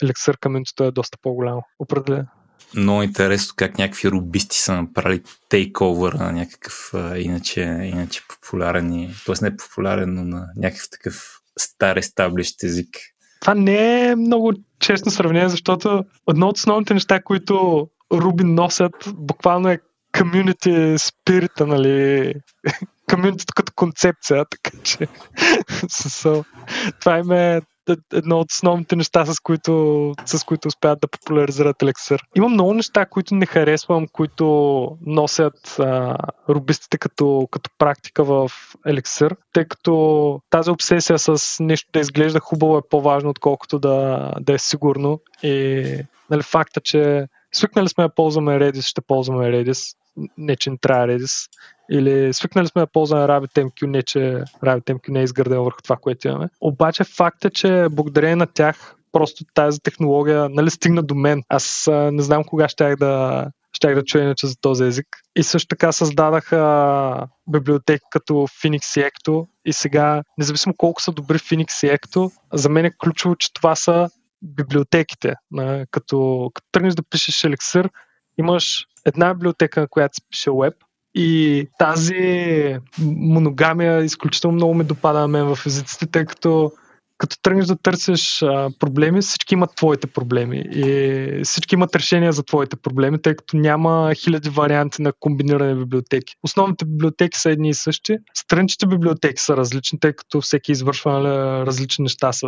Elixir комьюнитито е доста по-голямо. Определено много интересно как някакви рубисти са направили тейковър на някакъв а, иначе, иначе популярен, и, т.е. не популярен, но на някакъв такъв стар естаблищ език. Това не е много честно сравнение, защото едно от основните неща, които Руби носят, буквално е community спирита, нали, комьюнитито като концепция, така че това им е едно от основните неща, с които, с които успяват да популяризират Elixir. Има много неща, които не харесвам, които носят а, рубистите като, като практика в Elixir, тъй като тази обсесия с нещо да изглежда хубаво е по-важно, отколкото да, да е сигурно. И нали, факта, че свикнали сме да ползваме Redis, ще ползваме Redis не че не трябва Redis. Или свикнали сме да ползваме RabbitMQ, не че RabbitMQ не е изградено върху това, което имаме. Обаче факт е, че благодарение на тях просто тази технология нали, стигна до мен. Аз а, не знам кога щях да, щях да чуя иначе за този език. И също така създадаха библиотеки като Phoenix и Ecto и сега, независимо колко са добри Phoenix и Ecto, за мен е ключово, че това са библиотеките. Като, като тръгнеш да пишеш Elixir, имаш една библиотека, на която се пише web и тази моногамия изключително много ме допада на мен в езиците, тъй като като тръгнеш да търсиш а, проблеми, всички имат твоите проблеми и всички имат решения за твоите проблеми, тъй като няма хиляди варианти на комбиниране библиотеки. Основните библиотеки са едни и същи. Странчите библиотеки са различни, тъй като всеки извършва нали, различни неща с,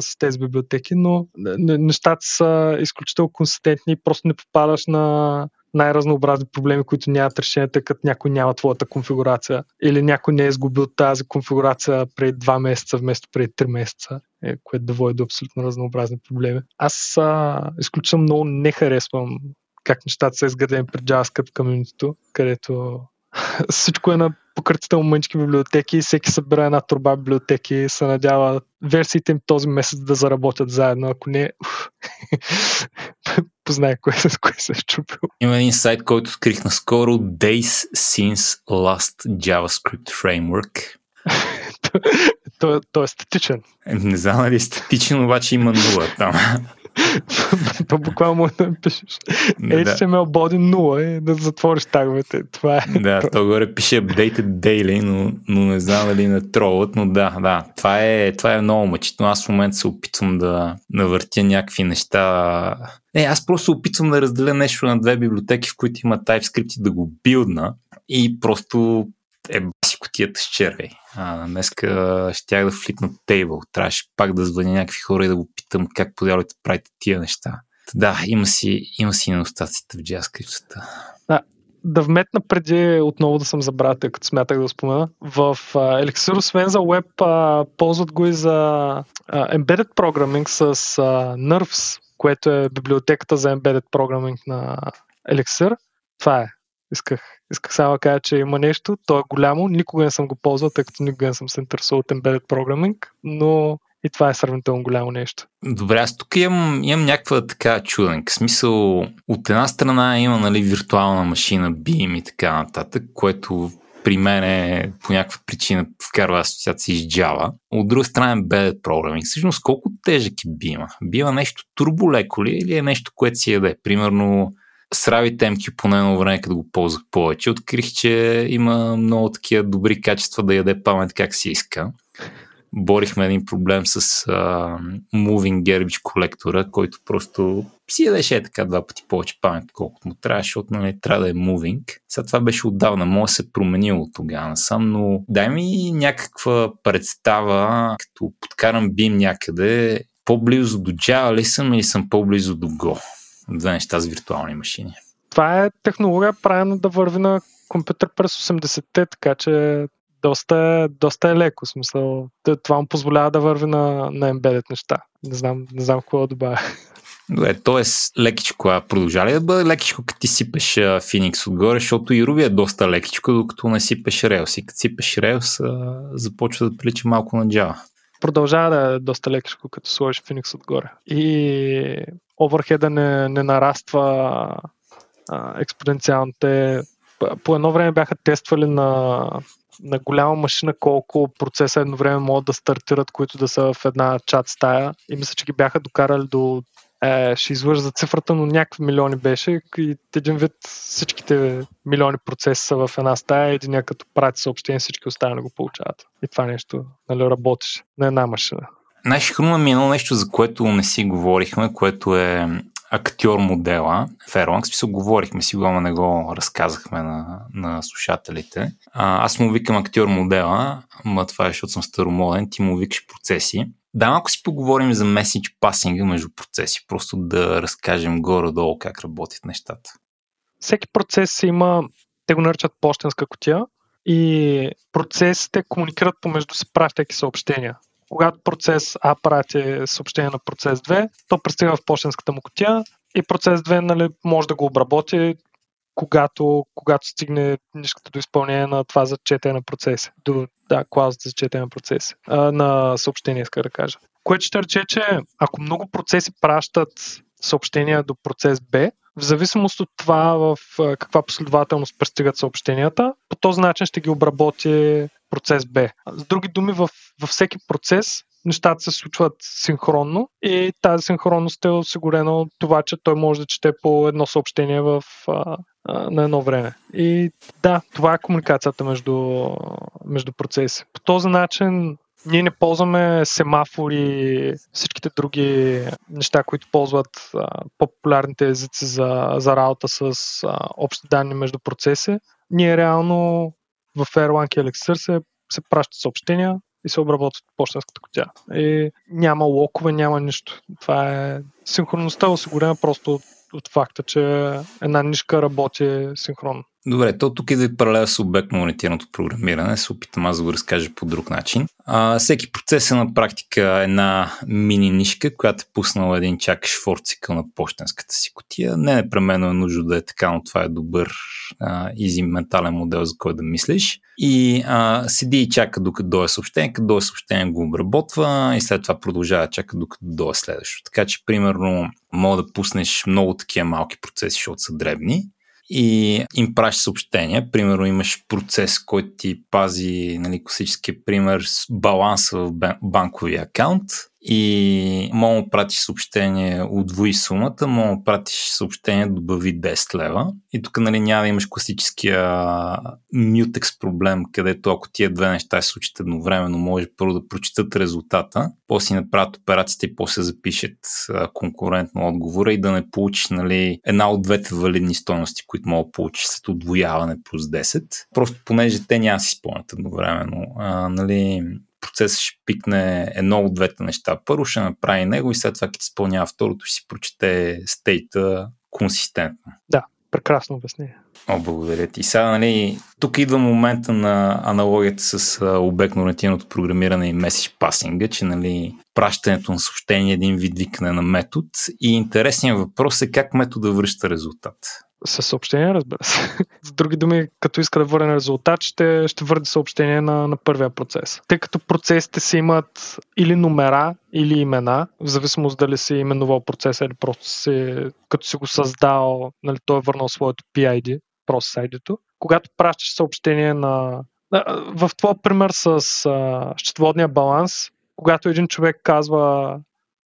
с тези библиотеки, но нещата са изключително консистентни и просто не попадаш на най-разнообразни проблеми, които нямат решение, тъй като някой няма твоята конфигурация или някой не е изгубил тази конфигурация преди 2 месеца вместо преди 3 месеца, е, което да до абсолютно разнообразни проблеми. Аз а, изключително много не харесвам как нещата са изградени пред JavaScript комьюнитито, където всичко е на пократително мънички библиотеки всеки събира една турба библиотеки и се надява версиите им този месец да заработят заедно. Ако не, познай кое, с кое се е чупил. Има един сайт, който открих наскоро Days Since Last JavaScript Framework. то, то, то е статичен. Не знам дали е статичен, обаче има нула там. То буквално може да напишеш HTML body 0 и да затвориш таговете. Това е. Да, то горе пише updated daily, но, но не знам дали не тролът, но да, да, това е, това е много мъчително. Аз в момента се опитвам да навъртя някакви неща. Е, аз просто опитвам да разделя нещо на две библиотеки, в които има TypeScript и да го билдна и просто е баси котията с червей. А, днеска щях да флипна тейбъл. Трябваше пак да звъня някакви хора и да го питам как подявате правите тия неща. Да, има си, има си недостатъците в JavaScript. Да, да вметна преди отново да съм забравил, като смятах да спомена. В uh, Elixir, освен за Web, uh, ползват го и за uh, Embedded Programming с uh, Nerves, което е библиотеката за Embedded Programming на Elixir. Това е. Исках, исках само да кажа, че има нещо. То е голямо. Никога не съм го ползвал, тъй като никога не съм се интересувал от Embedded Programming, но и това е сравнително голямо нещо. Добре, аз тук имам, имам някаква така чуденка. Смисъл, от една страна има нали, виртуална машина, BIM и така нататък, което при мен е по някаква причина вкарва асоциации с Java. От друга страна е Embedded Programming. Всъщност колко тежък е? BIM е нещо турболеко ли или е нещо, което си яде? Примерно с темки по едно време, като го ползвах повече, открих, че има много такива добри качества да яде памет как си иска. Борихме един проблем с uh, Moving Garbage колектора, който просто си ядеше е така два пъти повече памет, колкото му трябваше, защото нали, трябва да е Moving. Сега това беше отдавна, може да се променило тогава насам, но дай ми някаква представа, като подкарам BIM някъде, по-близо до Java ли съм или съм по-близо до Go? Две неща с виртуални машини. Това е технология правена да върви на компютър през 80-те, така че доста е, доста е леко. Смисъл, това му позволява да върви на, на embedded неща. Не знам, не знам какво да добавя. Добре, т.е. лекичко, а продължа ли да бъде лекичко, като ти сипеш Phoenix отгоре, защото и Ruby е доста лекичко, докато не сипеш Rails. И като сипеш Rails, започва да прилича малко на Java. Продължава да е доста лекичко, като сложиш Phoenix отгоре. И оверхеда не, не нараства а, експоненциално. Те по едно време бяха тествали на, на голяма машина колко процеса едно време могат да стартират, които да са в една чат стая. И мисля, че ги бяха докарали до е, ще излъжа цифрата, но някакви милиони беше и един вид всичките милиони процеси са в една стая, един като прати съобщение, всички останали го получават. И това нещо нали, работеше на една машина. Знаеш, хрумна ми е едно нещо, за което не си говорихме, което е актьор модела Erlang. Смисъл, говорихме си го, не го разказахме на, на слушателите. А, аз му викам актьор модела, ма това е, защото съм старомоден, ти му викаш процеси. Да, ако си поговорим за меседж пасинга между процеси, просто да разкажем горе-долу как работят нещата. Всеки процес има, те го наричат почтенска котия и процесите комуникират помежду си, пращайки съобщения когато процес А прати съобщение на процес 2, то пристига в почтенската му котия и процес 2 нали, може да го обработи, когато, когато стигне нишката до изпълнение на това за четене на процеси. До, да, клаузата за четене на процеси. А, на съобщение, иска да кажа. Което ще рече, че ако много процеси пращат съобщения до процес Б, в зависимост от това в каква последователност пристигат съобщенията, по този начин ще ги обработи процес Б. С други думи, в, във всеки процес нещата се случват синхронно и тази синхронност е осигурена от това, че той може да чете по едно съобщение в, на едно време. И да, това е комуникацията между, между процеси. По този начин ние не ползваме семафори, всичките други неща, които ползват а, популярните езици за, за работа с а, общи данни между процеси. Ние реално в Erlang и Elixir се, се пращат съобщения и се обработват почтенската котя. И няма локове, няма нищо. Това е синхронността осигурена просто от, факта, че една нишка работи синхронно. Добре, то тук идва и паралел с обектно ориентираното програмиране. Се опитам аз да го разкажа по друг начин. А, всеки процес е на практика една мини нишка, която е пуснала един чакаш форцикъл на почтенската си котия. Не непременно е нужно да е така, но това е добър изи ментален модел, за който да мислиш. И а, седи и чака докато дойде съобщение, като дойде съобщение го обработва и след това продължава чака докато дойде следващо. Така че, примерно, мога да пуснеш много такива малки процеси, защото са дребни и им праща съобщения. Примерно имаш процес, който ти пази, нали, класическия пример, баланса в банковия акаунт и мога пратиш съобщение удвои сумата, мога пратиш съобщение добави 10 лева. И тук нали, няма да имаш класическия mutex проблем, където ако тия две неща се случат едновременно, може първо да прочитат резултата, после направят операцията и после запишат конкурентно отговора и да не получиш нали, една от двете валидни стоености, които мога да получиш след удвояване плюс 10. Просто понеже те няма си спомнят едновременно. А, нали, процесът ще пикне едно от двете неща. Първо ще направи него и след това, като изпълнява второто, ще си прочете стейта консистентно. Да, прекрасно обяснение. О, благодаря ти. Сега, нали, тук идва момента на аналогията с обектно ориентираното програмиране и меседж пасинга, че нали, пращането на съобщение е един вид викане на метод. И интересният въпрос е как метода връща резултат. Със съобщение, разбира се. С други думи, като иска да върне резултат, ще, ще върне съобщение на, на първия процес. Тъй като процесите си имат или номера, или имена, в зависимост дали си именувал процеса или просто си, като си го създал, нали, той е върнал своето PID, просто ID-то. Когато пращаш съобщение на... В твой пример с а, счетоводния баланс, когато един човек казва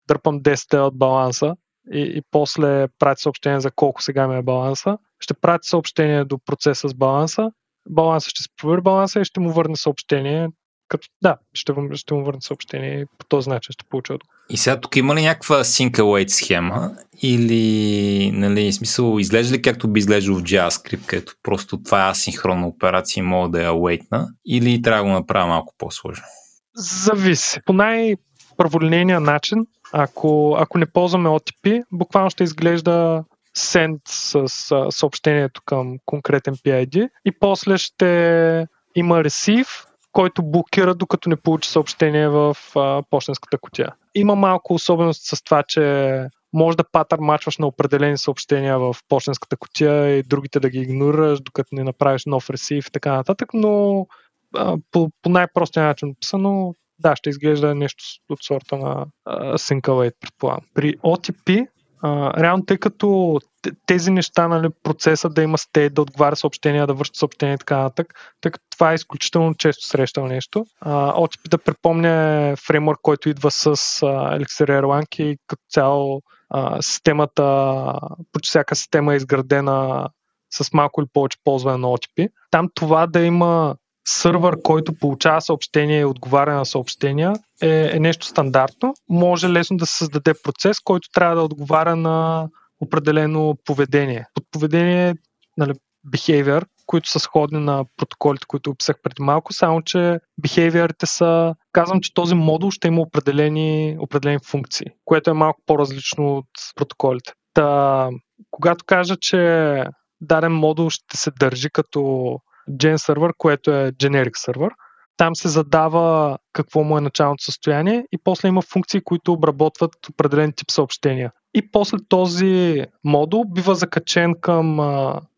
дърпам 10 от баланса, и, и после прати съобщение за колко сега ми е баланса. Ще прати съобщение до процеса с баланса. Баланса ще се провери баланса и ще му върне съобщение. Като, да, ще, ще му върне съобщение и по този начин ще получи отговор. И сега тук има ли някаква sync await схема или нали, смисъл изглежда ли както би изглеждал в JavaScript, където просто това е асинхронна операция и мога да я await или трябва да го направя малко по-сложно? Зависи. По най- първолинейния начин ако, ако не ползваме OTP, буквално ще изглежда send с съобщението към конкретен PID и после ще има receive, който блокира докато не получи съобщение в а, почтенската кутия. Има малко особеност с това, че може да патър мачваш на определени съобщения в почтенската кутия и другите да ги игнорираш, докато не направиш нов ресив и така нататък, но а, по, по най-простия начин писано да, ще изглежда нещо от сорта на uh, Sync Await, предполагам. При OTP, uh, реално тъй като тези неща, нали, процеса да има стейт, да отговаря съобщения, да връща съобщения и така нататък, тъй като това е изключително често срещано нещо. Uh, OTP да припомня фреймворк, който идва с uh, Elixir Erlang и като цяло uh, системата, почти всяка система е изградена с малко или повече ползване на OTP. Там това да има сървър, който получава съобщения и отговаря на съобщения, е, е нещо стандартно. Може лесно да се създаде процес, който трябва да отговаря на определено поведение. Под поведение, нали, behavior, които са сходни на протоколите, които описах преди малко, само че behaviorите са... Казвам, че този модул ще има определени, определени функции, което е малко по-различно от протоколите. Та, когато кажа, че даден модул ще се държи като Gen сервер, което е generic сервер. Там се задава какво му е началното състояние и после има функции, които обработват определен тип съобщения. И после този модул бива закачен към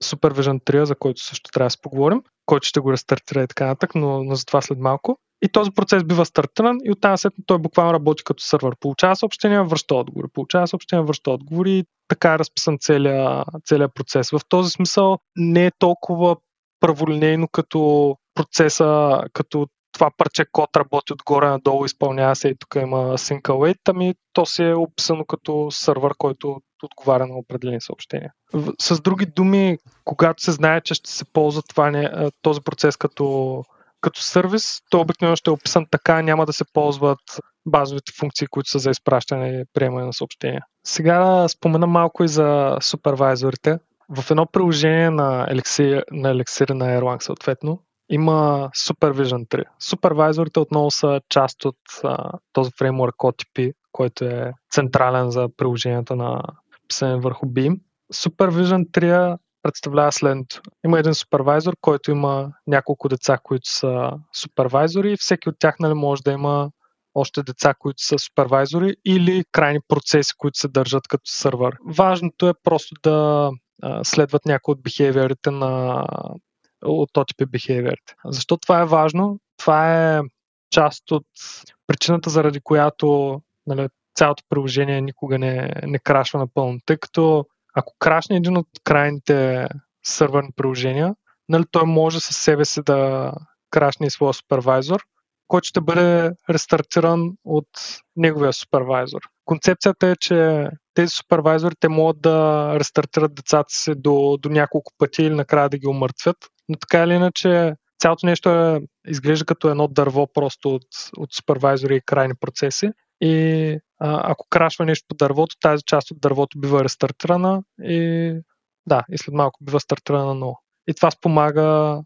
Supervision 3, за който също трябва да се поговорим, който ще го рестартира и така нататък, но, но за това след малко. И този процес бива стартиран и оттам след той буквално работи като сервер. Получава съобщения, връща отговори. Получава съобщения, връща отговори така е разписан целият, целият процес. В този смисъл не е толкова праволинейно като процеса, като това парче код работи отгоре надолу, изпълнява се и тук има sync await, ами то си е описано като сървър, който отговаря на определени съобщения. С други думи, когато се знае, че ще се ползва това, този процес като, като сервис, то обикновено ще е описан така, няма да се ползват базовите функции, които са за изпращане и приемане на съобщения. Сега спомена малко и за супервайзорите в едно приложение на Elixir, на Elixir на Erlang съответно, има Supervision 3. Супервайзорите отново са част от а, този фреймворк OTP, който е централен за приложението на писане върху Beam. Supervision 3 представлява следното. Има един супервайзор, който има няколко деца, които са супервайзори и всеки от тях нали, може да има още деца, които са супервайзори или крайни процеси, които се държат като сървър. Важното е просто да следват някои от бихевиорите на от OTP бихевиорите. Защо това е важно? Това е част от причината, заради която нали, цялото приложение никога не, не крашва напълно. Тъй като ако крашне един от крайните сървърни приложения, нали, той може със себе си да крашне и своя супервайзор, който ще бъде рестартиран от неговия супервайзор. Концепцията е, че тези супервайзори те могат да рестартират децата си до, до няколко пъти или накрая да ги умъртвят. Но така или иначе, цялото нещо е, изглежда като едно дърво просто от, от супервайзори и крайни процеси. И а, ако крашва нещо по дървото, тази част от дървото бива рестартирана и да, и след малко бива стартирана нова. И това спомага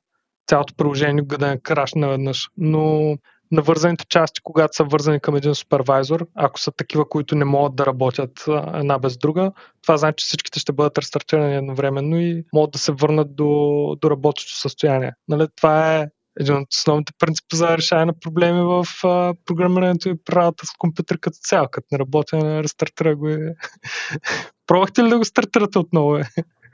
цялото приложение да не крашне наведнъж. Но навързаните части, когато са вързани към един супервайзор, ако са такива, които не могат да работят една без друга, това значи, че всичките ще бъдат рестартирани едновременно и могат да се върнат до, до работещо състояние. Нали? Това е един от основните принципи за решаване на проблеми в а, програмирането и правата с компютър като цяло. Като не работи, не рестартира го и... Пробвахте ли да го стартирате отново?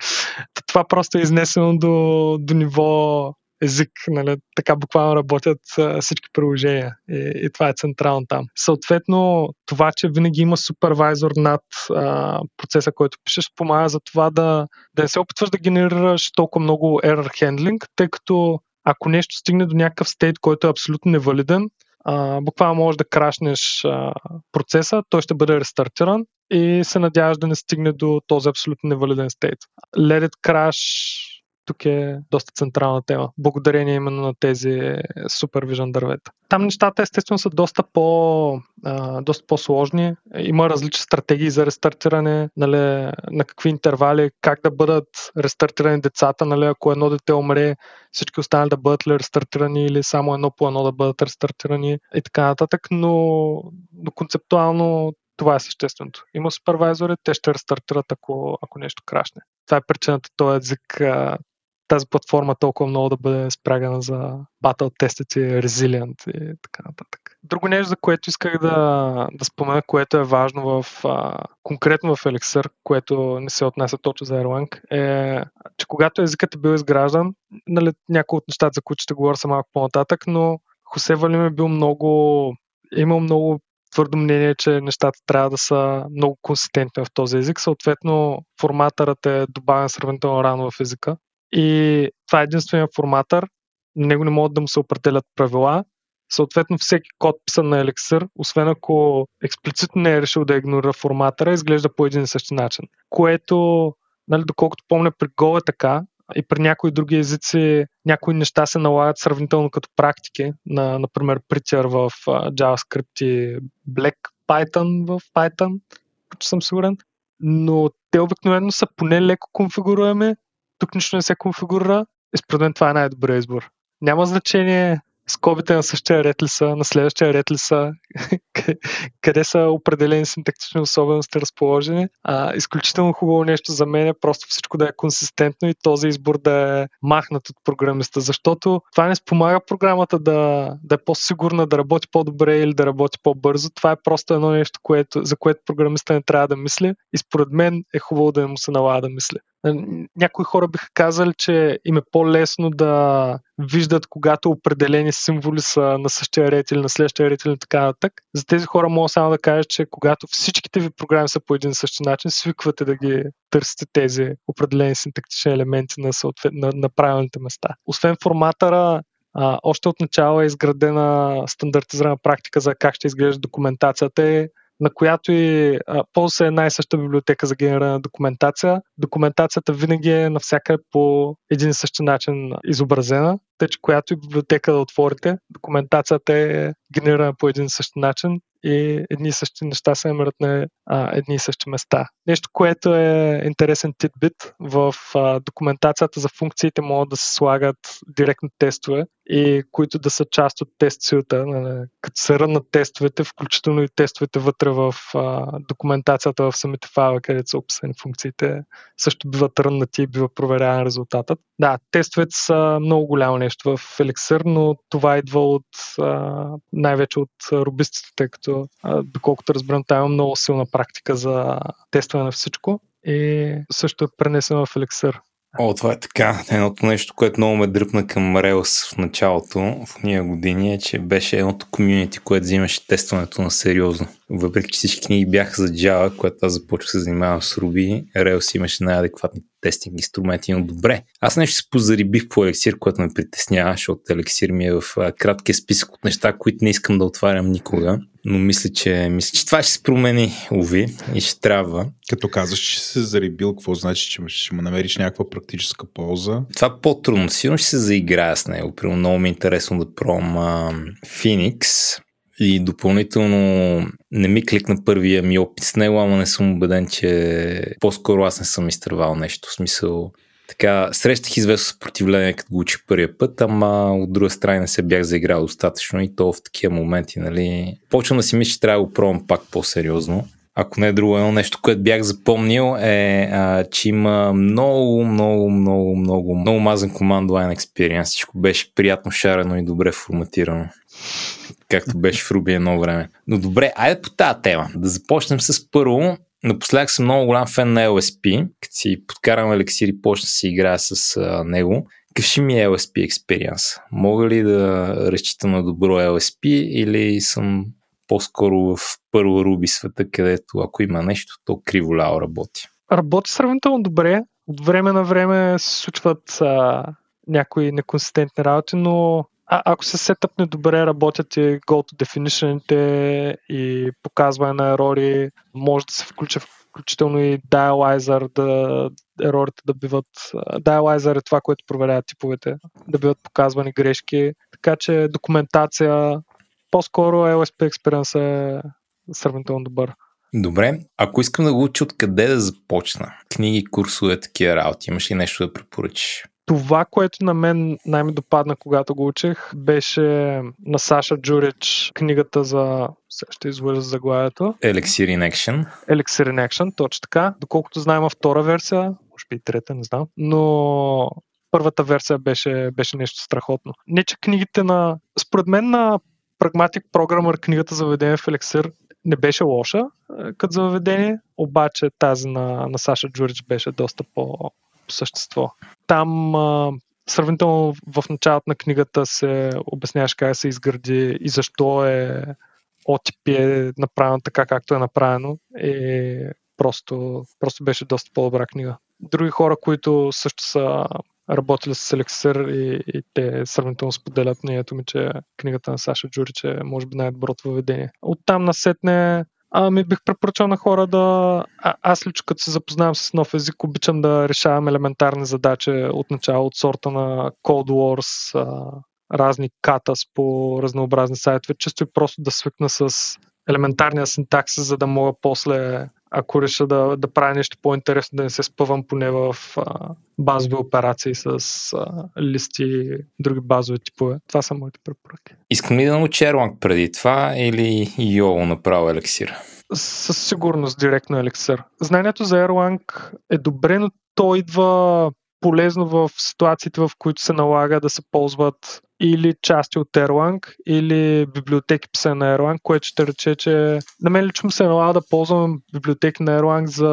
Това просто е изнесено до, до ниво език. Нали? Така буквално работят а, всички приложения и, и това е централно там. Съответно, това, че винаги има супервайзор над а, процеса, който пишеш, помага за това да, да не се опитваш да генерираш толкова много error handling, тъй като ако нещо стигне до някакъв стейт, който е абсолютно невалиден, а, буквално можеш да крашнеш а, процеса, той ще бъде рестартиран и се надяваш да не стигне до този абсолютно невалиден стейт. Let it crash тук е доста централна тема, благодарение именно на тези Supervision дървета. Там нещата естествено са доста, по, а, доста по-сложни. Има различни стратегии за рестартиране, нали, на какви интервали, как да бъдат рестартирани децата, нали, ако едно дете умре, всички останали да бъдат ли рестартирани или само едно по едно да бъдат рестартирани и така нататък, но, но концептуално това е същественото. Има супервайзори, те ще рестартират, ако, ако нещо крашне. Това е причината този език тази платформа толкова много да бъде спрягана за батъл тестите, Resilient и така нататък. Друго нещо, за което исках да, да спомена, което е важно в, а, конкретно в Elixir, което не се отнася точно за Erlang, е, че когато езикът е бил изграждан, нали, някои от нещата, за които ще говоря са малко по-нататък, но Хосе Валим е бил много, е имал много твърдо мнение, че нещата трябва да са много консистентни в този език. Съответно, форматърът е добавен сравнително рано в езика и това е единствения форматър. Него не могат да му се определят правила. Съответно, всеки код писан на Elixir, освен ако експлицитно не е решил да игнорира форматъра, изглежда по един и същи начин. Което, нали, доколкото помня, при Go е така, и при някои други езици някои неща се налагат сравнително като практики, на, например Prettier в JavaScript и Black Python в Python, че съм сигурен. Но те обикновено са поне леко конфигуруеми, тук нищо не се конфигурира и според мен това е най-добрият избор. Няма значение скобите на същия ред ли са, на следващия ред ли са, къде са определени синтактични особености разположени. А, изключително хубаво нещо за мен е просто всичко да е консистентно и този избор да е махнат от програмиста, защото това не спомага програмата да, да е по-сигурна, да работи по-добре или да работи по-бързо. Това е просто едно нещо, което, за което програмиста не трябва да мисли и според мен е хубаво да не му се налага да мисли. Някои хора биха казали, че им е по-лесно да виждат, когато определени символи са на същия ред или на следващия ред или така нататък. За тези хора мога само да кажа, че когато всичките ви програми са по един и същи начин, свиквате да ги търсите тези определени синтактични елементи на, съответ... на, на правилните места. Освен форматъра, а, още от начало е изградена стандартизирана практика за как ще изглежда документацията на която и ползва е една и съща библиотека за генериране документация. Документацията винаги е навсякъде по един и същи начин изобразена, тъй която библиотека да отворите, документацията е генерирана по един и същи начин и едни и същи неща се намират на а, едни и същи места. Нещо, което е интересен титбит, в а, документацията за функциите могат да се слагат директно тестове и които да са част от тест сюта, нали, като се рънат тестовете, включително и тестовете вътре в а, документацията в самите файла, където са описани функциите, също биват ръннати и бива проверяван резултатът. Да, тестовете са много голямо нещо в Elixir, но това идва от а, най-вече от рубистите, тъй като а, доколкото разбирам, там има много силна практика за тестване на всичко и също е пренесено в Elixir. О, това е така. Едното нещо, което много ме дръпна към Rails в началото, в ния години, е, че беше едното комьюнити, което взимаше тестването на сериозно. въпреки че всички книги бяха за Java, когато аз започвах се занимавам с Ruby, Rails имаше най-адекватни тестинг инструменти, но добре. Аз нещо се позарибих по елексир, което ме притеснява, защото елексир ми е в краткия списък от неща, които не искам да отварям никога. Но мисля, че, мисля, че това ще се промени, Уви, и ще трябва. Като казваш, че се зарибил, какво значи, че ще му намериш някаква практическа полза? Това по-трудно. Сигурно ще се заиграя с него. Примерно много ми е интересно да пробвам Phoenix и допълнително не ми кликна първия ми опит с него, ама не съм убеден, че по-скоро аз не съм изтървал нещо. В смисъл, така, срещах известно съпротивление, като го учи първия път, ама от друга страна не се бях заиграл достатъчно и то в такива моменти, нали. Почвам да си мисля, че трябва да го пробвам пак по-сериозно. Ако не е друго, едно нещо, което бях запомнил е, а, че има много, много, много, много, много мазен command line. Всичко беше приятно шарено и добре форматирано както беше в Руби едно време. Но добре, айде по тази тема. Да започнем с първо. Напоследък съм много голям фен на LSP. Като си подкарам елексир и почна да си играя с а, него. Какъв ми е LSP експириенс? Мога ли да разчитам на добро LSP или съм по-скоро в първо Руби света, където ако има нещо, то криво ляо работи? Работи сравнително добре. От време на време се случват а, някои неконсистентни работи, но а, ако се сетъпне добре, работят и go to definition и показване на ерори, може да се включи включително и dialyzer, да ерорите да биват... Dialyzer е това, което проверява типовете, да биват показвани грешки. Така че документация, по-скоро LSP Experience е сравнително добър. Добре, ако искам да го уча откъде да започна? Книги, курсове, такива работи, имаш ли нещо да препоръчиш? Това, което на мен най-ми допадна, когато го учех, беше на Саша Джурич книгата за... Ще излъжа заглавието. Elixir in Action. Elixir in Action, точно така. Доколкото знаем втора версия, може би и трета, не знам. Но първата версия беше, беше нещо страхотно. Не, че книгите на... Според мен на Pragmatic Programmer книгата за въведение в Elixir не беше лоша като за въведение, обаче тази на, на Саша Джурич беше доста по, по същество. Там а, сравнително в началото на книгата се обясняваш как се изгради и защо е OTP е направено така, както е направено. И просто, просто беше доста по-добра книга. Други хора, които също са работили с Elixir и, и те сравнително споделят мнението ми, че книгата на Саша Джурич е може би най-доброто въведение. Оттам насетне Ами бих препоръчал на хора да... А, аз лично като се запознавам с нов език, обичам да решавам елементарни задачи от начало, от сорта на Cold Wars, а, разни катас по разнообразни сайтове, често и просто да свикна с елементарния синтаксис, за да мога после ако реша да, да правя нещо по-интересно, да не се спъвам поне в а, базови операции с а, листи и други базови типове. Това са моите препоръки. Искам ли да науча Erlang преди това или YOLO направо елексир? Със сигурност директно елексир. Знанието за Erlang е добре, но то идва полезно в ситуациите, в които се налага да се ползват или части от Erlang, или библиотеки писа на Erlang, което ще рече, че на мен лично се налага да ползвам библиотеки на Erlang за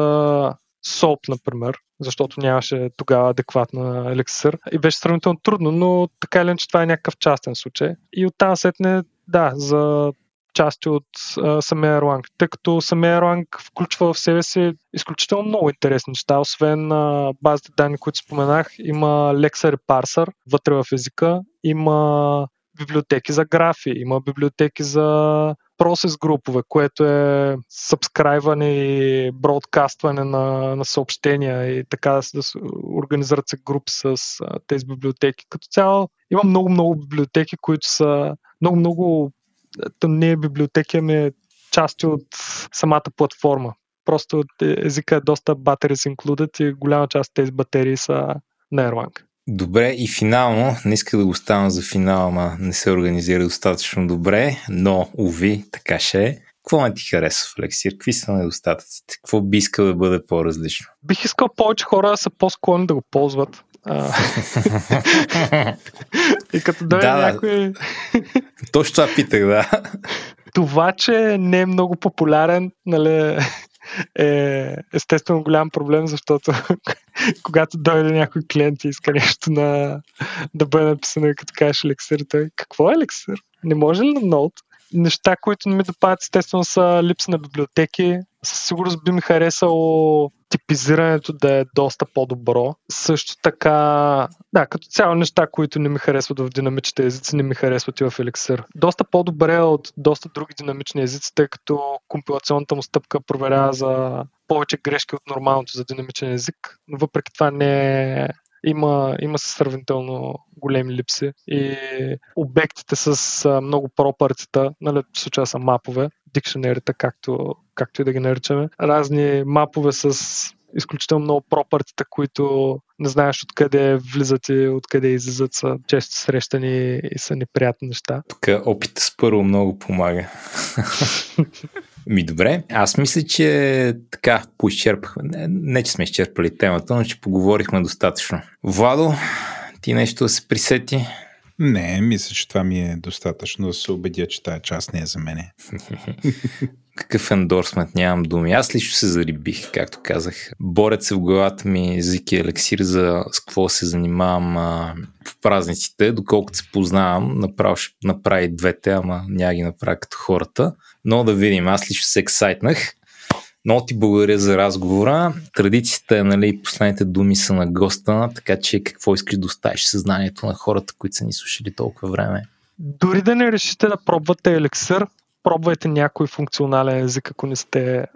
SOAP, например, защото нямаше тогава адекватна Elixir и беше сравнително трудно, но така или иначе това е някакъв частен случай. И оттам сетне, да, за части от а, самия Erlang, тъй като самия Erlang включва в себе си изключително много интересни неща. Освен а, базите данни, които споменах, има Lexer Parser вътре в езика, има библиотеки за графи, има библиотеки за процес групове, което е сабскрайване и бродкастване на, на съобщения и така да се организират се групи с а, тези библиотеки. Като цяло има много-много библиотеки, които са много-много то не е библиотека, ами е части от самата платформа. Просто езика е доста batteries included и голяма част от тези батерии са на Erlang. Добре, и финално, не иска да го ставам за финал, ама не се организира достатъчно добре, но, уви, така ще е. Какво не ти харесва в? Какви са недостатъците? Какво би искал да бъде по-различно? Бих искал повече хора да са по-склонни да го ползват. и като дойде да, някой... Точно това питах, да. Това, че не е много популярен, нали, е естествено голям проблем, защото когато дойде някой клиент и иска нещо на, да бъде написано и като кажеш елексир, той какво е елексир? Не може ли на ноут? Неща, които не ми допадат, естествено, са липса на библиотеки. Със сигурност би ми харесало типизирането да е доста по-добро. Също така, да, като цяло неща, които не ми харесват в динамичните езици, не ми харесват и в Elixir. Доста по-добре от доста други динамични езици, тъй като компилационната му стъпка проверява за повече грешки от нормалното за динамичен език, но въпреки това не е има, има сравнително големи липси и обектите с много пропъртита, нали, в случая са мапове, дикшенерите, както, както и да ги наричаме, разни мапове с изключително много пропъртита, които не знаеш откъде влизат и откъде излизат, са често срещани и са неприятни неща. Тук опитът с първо много помага. Ми добре, аз мисля, че така поизчерпахме. Не, не, че сме изчерпали темата, но че поговорихме достатъчно. Владо, ти нещо да се присети? Не, мисля, че това ми е достатъчно да се убедя, че тази част не е за мене. Какъв ендорсмент, нямам думи. Аз лично се зарибих, както казах. Борят се в главата ми език и елексир за с какво се занимавам а, в празниците. Доколкото се познавам, направо ще направи двете, ама няма ги направя като хората. Но да видим, аз лично се ексайтнах. Много ти благодаря за разговора. Традицията е, нали, последните думи са на госта, така че какво искаш да оставиш съзнанието на хората, които са ни слушали толкова време? Дори да не решите да пробвате елексир, пробвайте някой функционален език, ако не сте...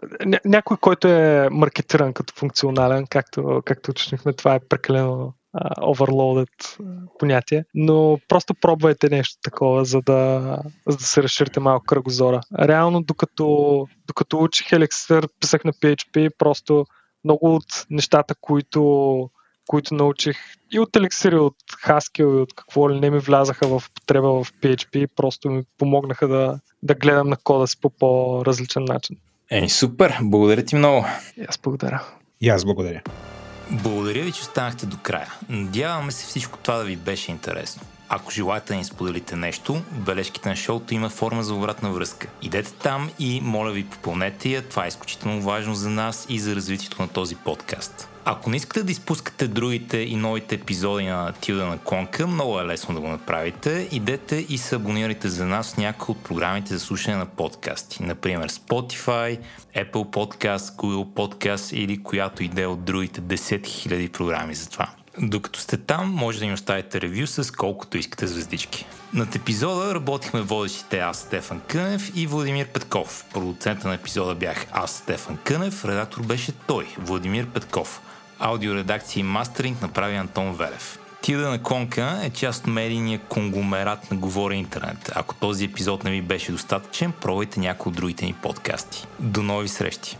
някой, който е маркетиран като функционален, както, както уточнихме, това е прекалено overloaded понятие, но просто пробвайте нещо такова, за да, за да се разширите малко кръгозора. Реално, докато, докато учих Elixir, писах на PHP, просто много от нещата, които които научих и от Elixir, и от Haskell, и от какво ли не ми влязаха в потреба в PHP, просто ми помогнаха да, да гледам на кода си по по-различен начин. Еми, супер! Благодаря ти много! И аз благодаря. И аз благодаря. Благодаря ви, че останахте до края. Надяваме се всичко това да ви беше интересно. Ако желаете да ни споделите нещо, бележките на шоуто има форма за обратна връзка. Идете там и моля ви попълнете я, това е изключително важно за нас и за развитието на този подкаст. Ако не искате да изпускате другите и новите епизоди на Тилда на Клонка, много е лесно да го направите. Идете и се абонирайте за нас в някои от програмите за слушане на подкасти. Например Spotify, Apple Podcast, Google Podcast или която иде от другите 10 000 програми за това. Докато сте там, може да ни оставите ревю с колкото искате звездички. Над епизода работихме водещите аз, Стефан Кънев и Владимир Петков. Продуцента на епизода бях аз, Стефан Кънев, редактор беше той, Владимир Петков. Аудиоредакция и мастеринг направи Антон Велев. Тида на Конка е част от медийния конгломерат на Говори Интернет. Ако този епизод не ви беше достатъчен, пробвайте някои от другите ни подкасти. До нови срещи!